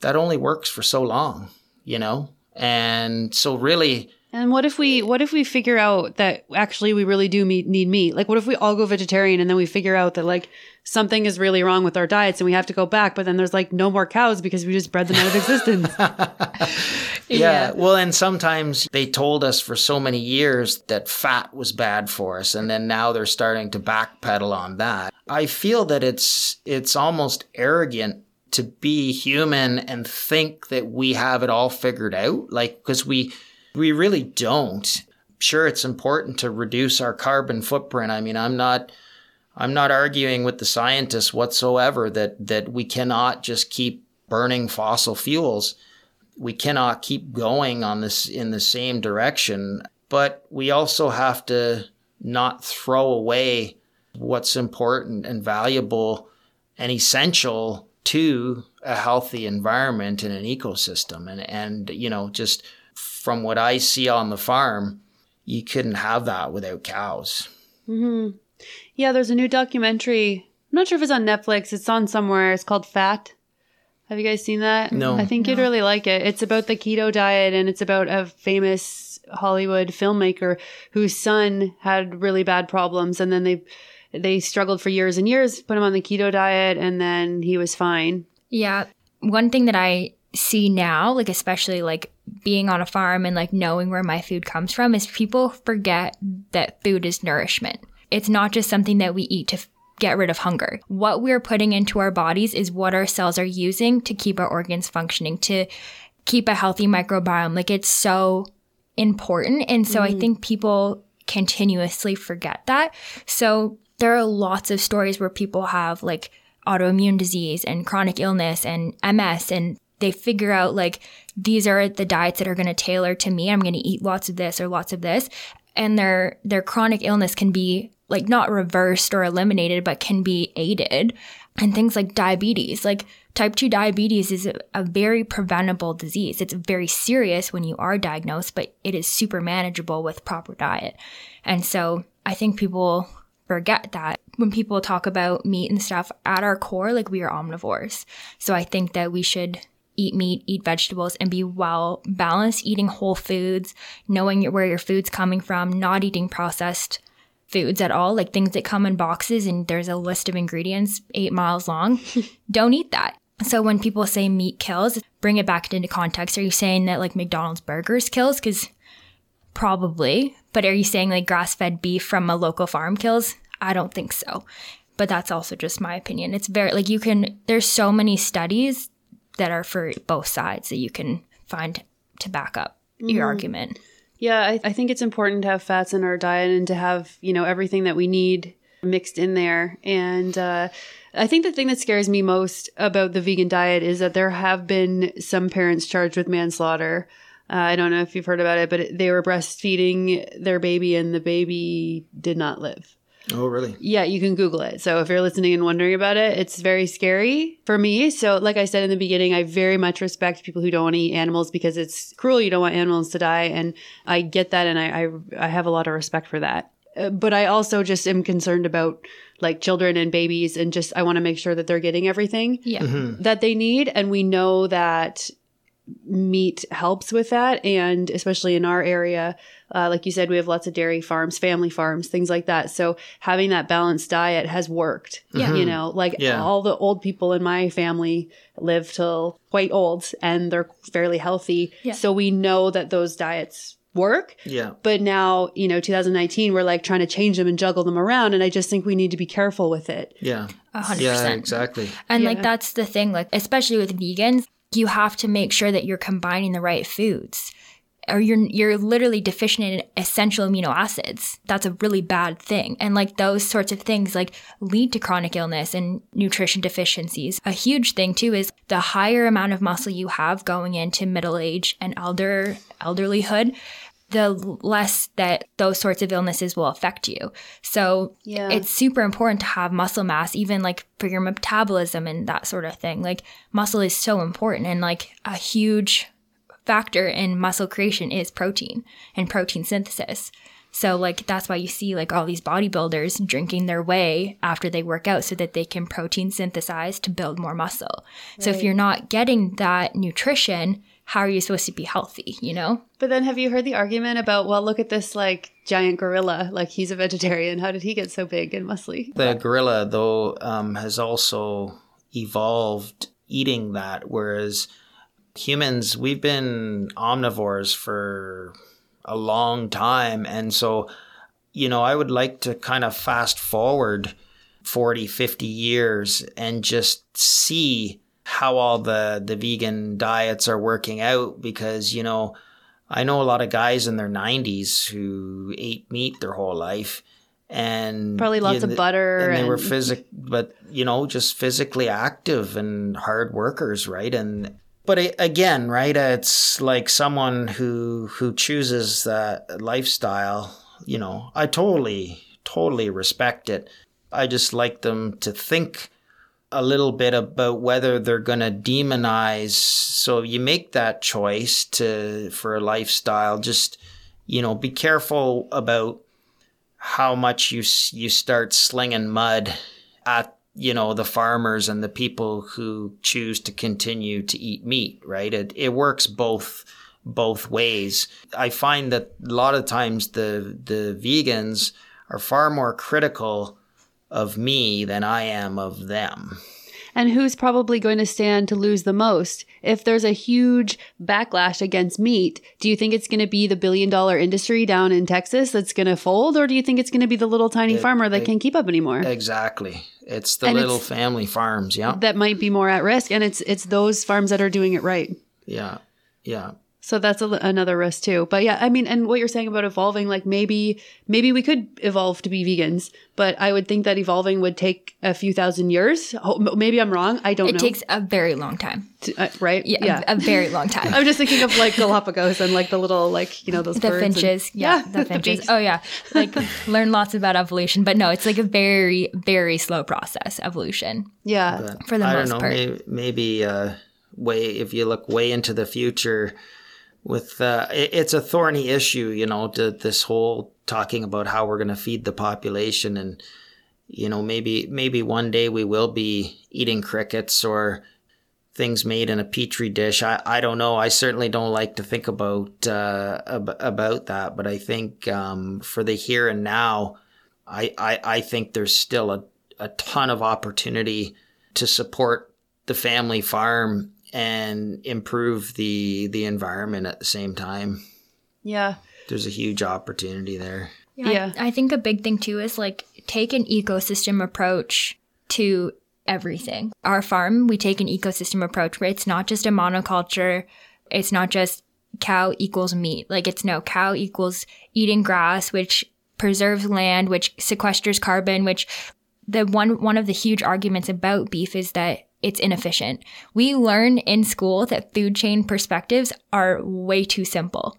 that only works for so long, you know? And so really And what if we what if we figure out that actually we really do meet, need meat? Like what if we all go vegetarian and then we figure out that like something is really wrong with our diets and we have to go back, but then there's like no more cows because we just bred them out of existence. Yeah. Well, and sometimes they told us for so many years that fat was bad for us, and then now they're starting to backpedal on that. I feel that it's it's almost arrogant to be human and think that we have it all figured out, like because we we really don't. sure it's important to reduce our carbon footprint. I mean, I'm not I'm not arguing with the scientists whatsoever that that we cannot just keep burning fossil fuels. We cannot keep going on this in the same direction, but we also have to not throw away what's important and valuable and essential to a healthy environment and an ecosystem. And, and, you know, just from what I see on the farm, you couldn't have that without cows. Mm-hmm. Yeah, there's a new documentary. I'm not sure if it's on Netflix. It's on somewhere. It's called Fat. Have you guys seen that? No. I think you'd really like it. It's about the keto diet and it's about a famous Hollywood filmmaker whose son had really bad problems and then they they struggled for years and years, put him on the keto diet and then he was fine. Yeah. One thing that I see now, like especially like being on a farm and like knowing where my food comes from is people forget that food is nourishment. It's not just something that we eat to f- get rid of hunger. What we're putting into our bodies is what our cells are using to keep our organs functioning, to keep a healthy microbiome. Like it's so important. And so I mm. think people continuously forget that. So there are lots of stories where people have like autoimmune disease and chronic illness and MS and they figure out like these are the diets that are going to tailor to me. I'm going to eat lots of this or lots of this and their their chronic illness can be like not reversed or eliminated but can be aided. And things like diabetes like type 2 diabetes is a, a very preventable disease. It's very serious when you are diagnosed but it is super manageable with proper diet. And so i think people forget that when people talk about meat and stuff at our core like we are omnivores. So i think that we should eat meat, eat vegetables, and be well balanced, eating whole foods, knowing where your food's coming from, not eating processed foods at all, like things that come in boxes and there's a list of ingredients eight miles long. Don't eat that. So when people say meat kills, bring it back into context. Are you saying that like McDonald's burgers kills? Because probably. But are you saying like grass fed beef from a local farm kills? I don't think so. But that's also just my opinion. It's very like you can, there's so many studies that are for both sides that you can find to back up your mm-hmm. argument. Yeah, I, I think it's important to have fats in our diet and to have, you know, everything that we need mixed in there. And uh, I think the thing that scares me most about the vegan diet is that there have been some parents charged with manslaughter. Uh, I don't know if you've heard about it, but they were breastfeeding their baby and the baby did not live. Oh, really? Yeah, you can Google it. So if you're listening and wondering about it, it's very scary for me. So, like I said in the beginning, I very much respect people who don't want to eat animals because it's cruel. You don't want animals to die, and I get that, and I I, I have a lot of respect for that. Uh, but I also just am concerned about like children and babies, and just I want to make sure that they're getting everything Yeah. that they need, and we know that meat helps with that and especially in our area uh, like you said we have lots of dairy farms family farms things like that so having that balanced diet has worked Yeah. you know like Yeah. all the old people in my family live till quite old and they're fairly healthy Yeah. so we know that those diets work Yeah. but now you know 2019 we're like trying to change them and juggle them around and i just think we need to be careful with it Yeah. A hundred Yeah, exactly. And Yeah. like that's the thing, like especially with vegans, you have to make sure that you're combining the right foods. Or you're you're literally deficient in essential amino acids. That's a really bad thing. And like those sorts of things like lead to chronic illness and nutrition deficiencies. A huge thing too is the higher amount of muscle you have going into middle age and elder elderlyhood, the less that those sorts of illnesses will affect you. So Yeah. it's super important to have muscle mass, even like for your metabolism and that sort of thing. Like muscle is so important and like a huge factor in muscle creation is protein and protein synthesis. So like that's why you see like all these bodybuilders drinking their whey after they work out so that they can protein synthesize to build more muscle. So if you're not getting that nutrition, how are you supposed to be healthy, you know? But then have you heard the argument about, well, look at this like giant gorilla, like he's a vegetarian. How did he get so big and muscly? The gorilla, though, um, has also evolved eating that, whereas humans, we've been omnivores for a long time. And so, you know, I would like to kind of fast forward 40, 50 years and just see how all the, the vegan diets are working out because, you know, I know a lot of guys in their 90s who ate meat their whole life and Probably lots of butter and they were and- physic but you know just physically active and hard workers right? And but again right it's like someone who who chooses that lifestyle you know i totally totally respect it. I just like them to think a little bit about whether they're going to demonize. So you make that choice to for a lifestyle just you know be careful about how much you you start slinging mud at you know the farmers and the people who choose to continue to eat meat right? It it works both both ways. I find that a lot of times the the vegans are far more critical of me than i am of them And who's probably going to stand to lose the most? If there's a huge backlash against meat, do you think it's going to be the billion dollar industry down in Texas that's going to fold? Or do you think it's going to be the little tiny farmer that can't keep up anymore? exactly it's the And little it's- family farms yeah that might be more at risk. And it's, it's those farms that are doing it right. yeah yeah So that's a, another risk too. But yeah, I mean, and what you're saying about evolving, like maybe, maybe we could evolve to be vegans, but I would think that evolving would take a few thousand years. Oh, Maybe I'm wrong. I don't It know. takes a very long time. To- uh, right? Yeah, A, a very long time. I'm just thinking of like Galapagos and like the little like you know those the birds and- finches, yeah, the finches. beaks. oh yeah, like learn lots about evolution, but no, it's like a very, very slow process. Evolution. yeah, But For the I most don't know, part. Maybe, maybe uh, way if you look way into the future, with uh, it, it's a thorny issue, you know, to this whole talking about how we're going to feed the population, and you know, maybe maybe one day we will be eating crickets or things made in a petri dish. I, I don't know. I certainly don't like to think about uh, ab- about that, but I think um, for the here and now, I, I, I think there's still a, a ton of opportunity to support the family farm and improve the the environment at the same time. yeah, There's a huge opportunity there. Yeah, Yeah. I, I think a big thing too is like take an ecosystem approach to everything. Our farm, we take an ecosystem approach where it's not just a monoculture. It's not just cow equals meat. Like it's no cow equals eating grass, which preserves land, which sequesters carbon, which the one one of the huge arguments about beef is that it's inefficient. We learn in school that food chain perspectives are way too simple.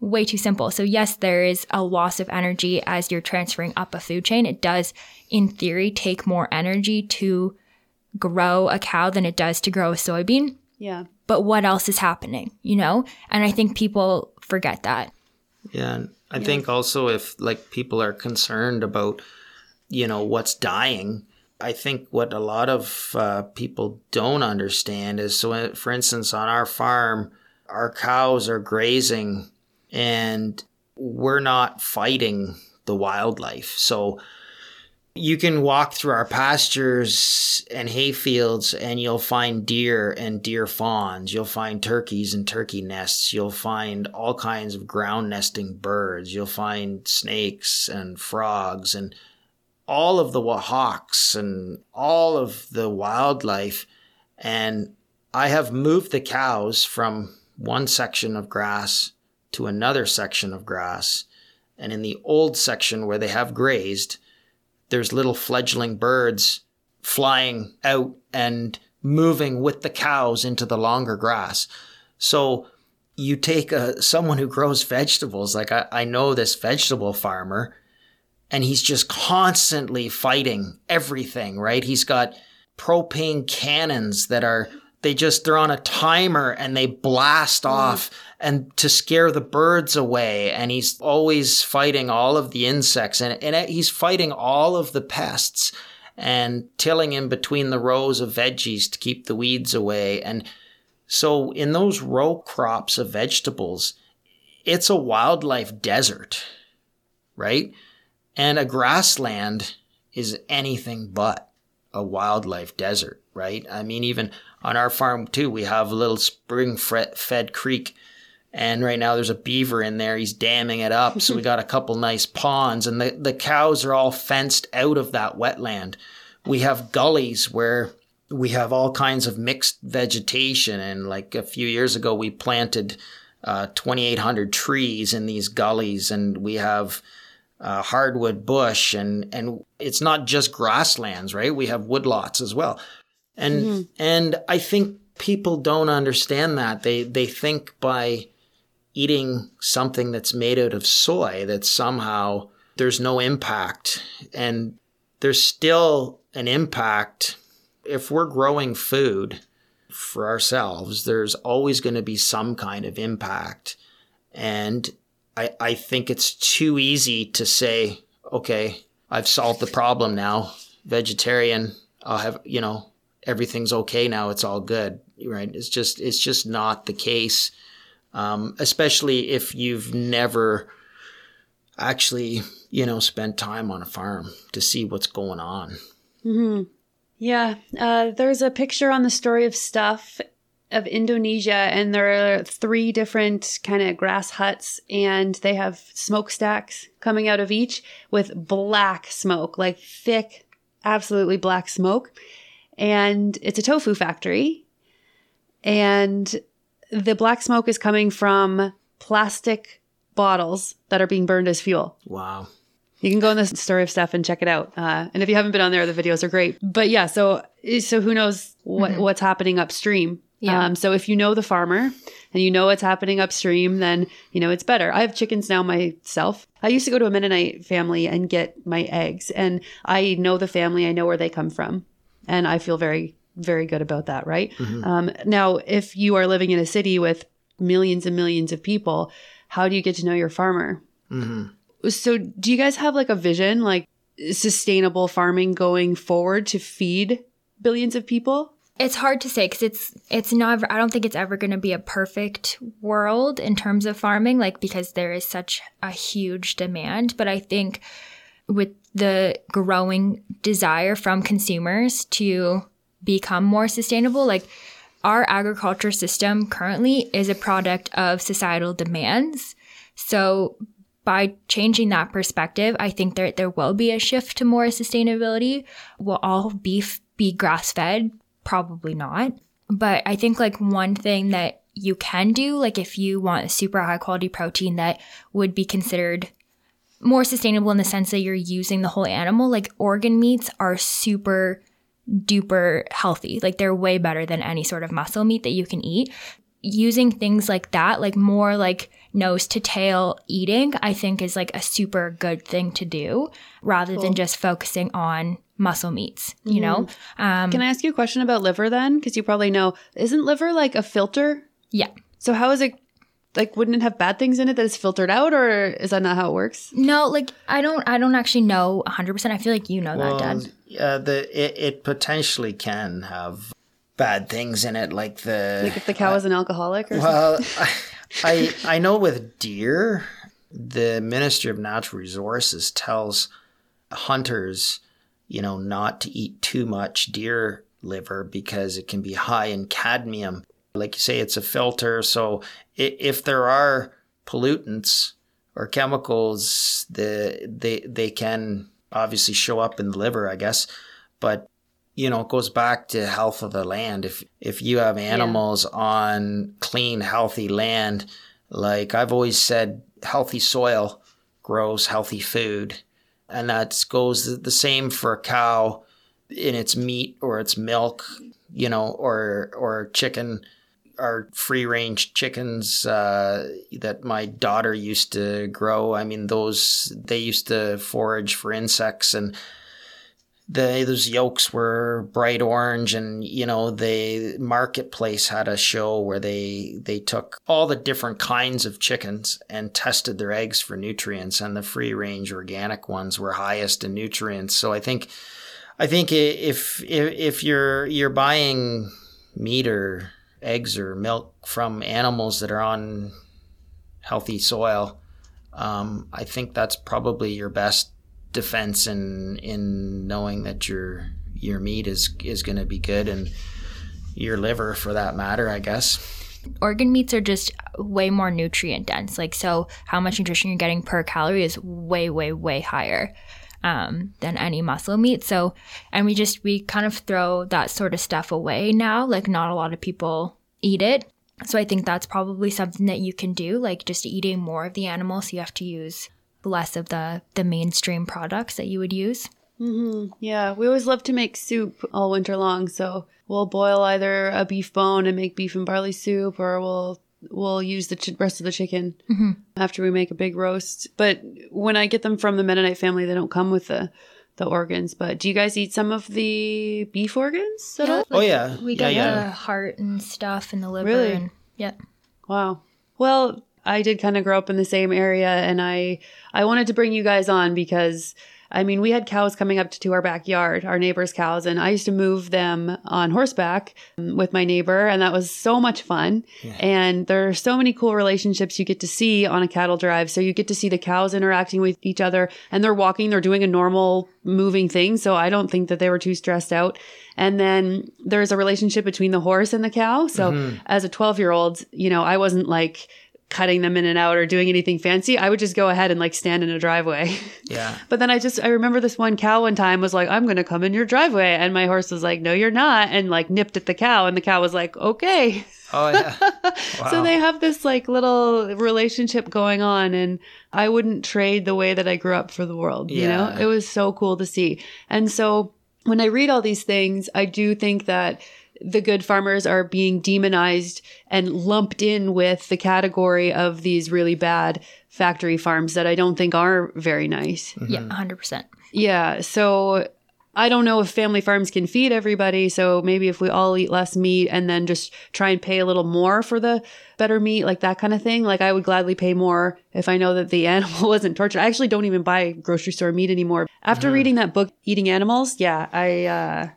Way too simple. So yes, there is a loss of energy as you're transferring up a food chain. It does in theory take more energy to grow a cow than it does to grow a soybean. yeah, But what else is happening, you know? And I think people forget that. Yeah, and I think also if like people are concerned about, you know, what's dying, I think what a lot of uh, people don't understand is so. uh, For instance, on our farm, our cows are grazing, and we're not fighting the wildlife. So you can walk through our pastures and hay fields and you'll find deer and deer fawns. You'll find turkeys and turkey nests. You'll find all kinds of ground nesting birds. You'll find snakes and frogs and all of the hawks and all of the wildlife. And I have moved the cows from one section of grass to another section of grass. And in the old section where they have grazed, there's little fledgling birds flying out and moving with the cows into the longer grass. So you take a someone who grows vegetables, like I, I know this vegetable farmer, and he's just constantly fighting everything, right? He's got propane cannons that are they just they're on a timer and they blast mm. off and to scare the birds away. And he's always fighting all of the insects and, and he's fighting all of the pests and tilling in between the rows of veggies to keep the weeds away. And so in those row crops of vegetables it's a wildlife desert right and a grassland is anything but a wildlife desert, right? I mean, even on our farm too, we have a little spring fed creek. And right now there's a beaver in there. He's damming it up. so we got a couple nice ponds and the, the cows are all fenced out of that wetland. We have gullies where we have all kinds of mixed vegetation. And like a few years ago, we planted uh, 2,800 trees in these gullies, and we have uh, hardwood bush, and and it's not just grasslands, right? We have woodlots as well, and and I think people don't understand that. They they think by eating something that's made out of soy that somehow there's no impact, and there's still an impact if we're growing food for ourselves, there's always going to be some kind of impact. And I, I think it's too easy to say, okay, I've solved the problem now. Vegetarian, I'll have, you know, everything's okay now. It's all good, right? It's just, it's just not the case. Um, especially if you've never actually, you know, spent time on a farm to see what's going on. Mm-hmm. Yeah, uh, there's a picture on the story of stuff of Indonesia, and there are three different kind of grass huts, and they have smokestacks coming out of each with black smoke, like thick, absolutely black smoke. And it's a tofu factory, and the black smoke is coming from plastic bottles that are being burned as fuel. Wow. You can go on the story of stuff and check it out. Uh, and if you haven't been on there, the videos are great. But yeah, so so who knows what what's happening upstream? Yeah. Um, so if you know the farmer and you know what's happening upstream, then you know it's better. I have chickens now myself. I used to go to a Mennonite family and get my eggs, and I know the family. I know where they come from, and I feel very very good about that. Right um, now, if you are living in a city with millions and millions of people, how do you get to know your farmer? So, do you guys have like a vision, like sustainable farming going forward to feed billions of people? It's hard to say because it's it's not. I don't think it's ever going to be a perfect world in terms of farming, like because there is such a huge demand. But I think with the growing desire from consumers to become more sustainable, like our agriculture system currently is a product of societal demands. So by changing that perspective, I think there there will be a shift to more sustainability. Will all beef be grass fed? Probably not. But I think like one thing that you can do, like if you want a super high quality protein that would be considered more sustainable in the sense that you're using the whole animal, like organ meats are super duper healthy. Like they're way better than any sort of muscle meat that you can eat. Using things like that, like more like nose to tail eating, I think is like a super good thing to do rather than just focusing on muscle meats, you know? Um, Can I ask you a question about liver then? Because you probably know, isn't liver like a filter? yeah. So how is it? Like, wouldn't it have bad things in it that is filtered out, or is that not how it works? No, like I don't I don't actually know 100%. I feel like you know that, Dad. yeah, the it, it potentially can have bad things in it, like the Like if the cow is an alcoholic or something? well, I I know with deer, the Ministry of Natural Resources tells hunters, you know, not to eat too much deer liver because it can be high in cadmium. Like you say, it's a filter. So if there are pollutants or chemicals, the they they can obviously show up in the liver, I guess. But you know, it goes back to health of the land. If if you have animals on clean, healthy land, like I've always said, healthy soil grows healthy food, and that goes the same for a cow in its meat or its milk, you know, or or chicken. Our free range chickens uh, that my daughter used to grow. I mean, those they used to forage for insects and the those yolks were bright orange and you know the marketplace had a show where they they took all the different kinds of chickens and tested their eggs for nutrients and the free range organic ones were highest in nutrients. So i think i think if if, if you're you're buying meat or eggs or milk from animals that are on healthy soil um, i think that's probably your best defense in in knowing that your your meat is is going to be good and your liver for that matter i guess organ meats are just way more nutrient dense. Like, so how much nutrition you're getting per calorie is way, way, way higher um, than any muscle meat. So, and we just, we kind of throw that sort of stuff away now. Like, not a lot of people eat it. So I think that's probably something that you can do, like just eating more of the animal. So you have to use less of the the mainstream products that you would use. Mm-hmm. Yeah, we always love to make soup all winter long. So we'll boil either a beef bone and make beef and barley soup, or we'll we'll use the ch- rest of the chicken mm-hmm. after we make a big roast. But when I get them from the Mennonite family, they don't come with the the organs. But do you guys eat some of the beef organs at all? Oh yeah, We yeah, get yeah. the heart and stuff and the liver Really? and yeah. Wow. Well, I did kind of grow up in the same area and I I wanted to bring you guys on because I mean, we had cows coming up to our backyard, our neighbors' cows, and I used to move them on horseback um, with my neighbor, and that was so much fun. And there are so many cool relationships you get to see on a cattle drive. So you get to see the cows interacting with each other, and they're walking, they're doing a normal moving thing. So I don't think that they were too stressed out. And then there's a relationship between the horse and the cow. So as a 12 year old, you know, I wasn't like, cutting them in and out or doing anything fancy. I would just go ahead and like stand in a driveway. Yeah. But then I just I remember this one cow one time was like, I'm gonna come in your driveway. And my horse was like, No, you're not, and like nipped at the cow, and the cow was like, Okay. Oh yeah. Wow. So they have this like little relationship going on and I wouldn't trade the way that I grew up for the world, yeah. you know? It was so cool to see. And so when I read all these things, I do think that the good farmers are being demonized and lumped in with the category of these really bad factory farms that I don't think are very nice. Mm-hmm. Yeah, 100%. Yeah. So I don't know if family farms can feed everybody. So maybe if we all eat less meat and then just try and pay a little more for the better meat, like that kind of thing. Like I would gladly pay more if I know that the animal wasn't tortured. I actually don't even buy grocery store meat anymore. After reading that book, Eating Animals, yeah, I, uh,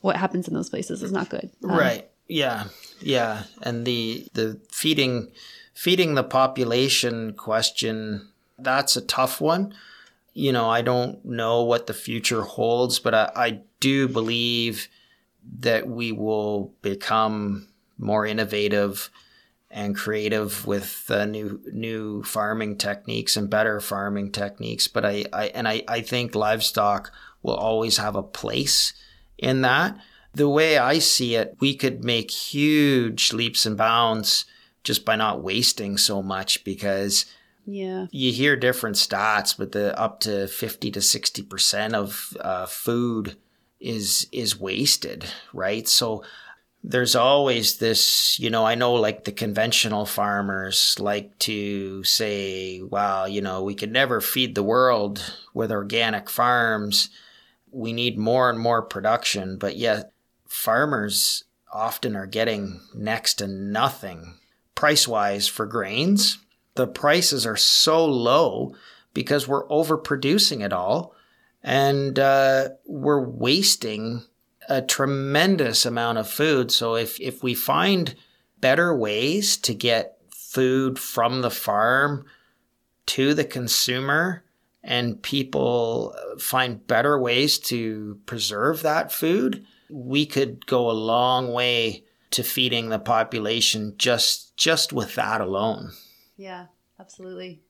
what happens in those places is not good. Um, Right. Yeah. Yeah. And the the feeding feeding the population question that's a tough one. You know, I don't know what the future holds, but I, I do believe that we will become more innovative and creative with uh, new new farming techniques and better farming techniques. But I, I and I, I think livestock will always have a place in that. The way I see it, we could make huge leaps and bounds just by not wasting so much because Yeah. you hear different stats, but the up to 50 to 60% of uh, food is is wasted, right? So there's always this, you know, I know like the conventional farmers like to say, wow, you know, we could never feed the world with organic farms. We need more and more production, but yet farmers often are getting next to nothing price wise for grains. The prices are so low because we're overproducing it all and uh, we're wasting a tremendous amount of food. So if, if we find better ways to get food from the farm to the consumer and people find better ways to preserve that food, we could go a long way to feeding the population just just with that alone. Yeah, absolutely.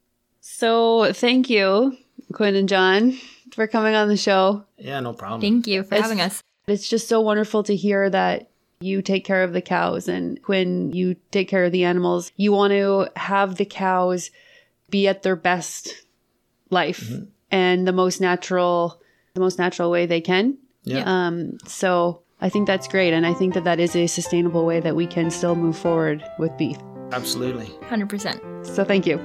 So thank you, Quinn and John, for coming on the show. Yeah, no problem. Thank you for It's- having us. It's just so wonderful to hear that you take care of the cows and Quinn, you take care of the animals. You want to have the cows be at their best life and the most natural, the most natural way they can. Yeah. Um, so I think that's great. And I think that that is a sustainable way that we can still move forward with beef. Absolutely. 100%. So thank you.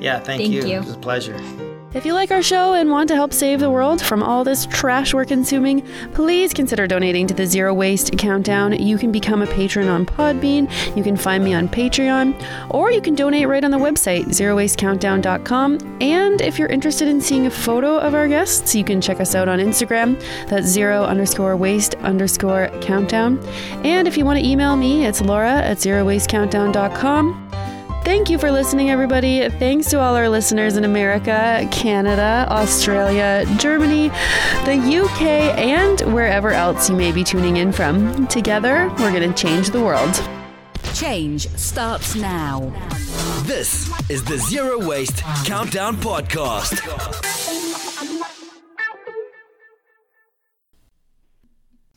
Yeah, thank, Thank you. you. It was a pleasure. If you like our show and want to help save the world from all this trash we're consuming, please consider donating to the Zero Waste Countdown. You can become a patron on Podbean, you can find me on Patreon, or you can donate right on the website, zerowastecountdown.com. And if you're interested in seeing a photo of our guests, you can check us out on Instagram. That's zero underscore waste underscore countdown. And if you want to email me, it's laura at zerowastecountdown.com. Thank you for listening, everybody. Thanks to all our listeners in America, Canada, Australia, Germany, the UK, and wherever else you may be tuning in from. Together, we're going to change the world. Change starts now. This is the Zero Waste Countdown Podcast.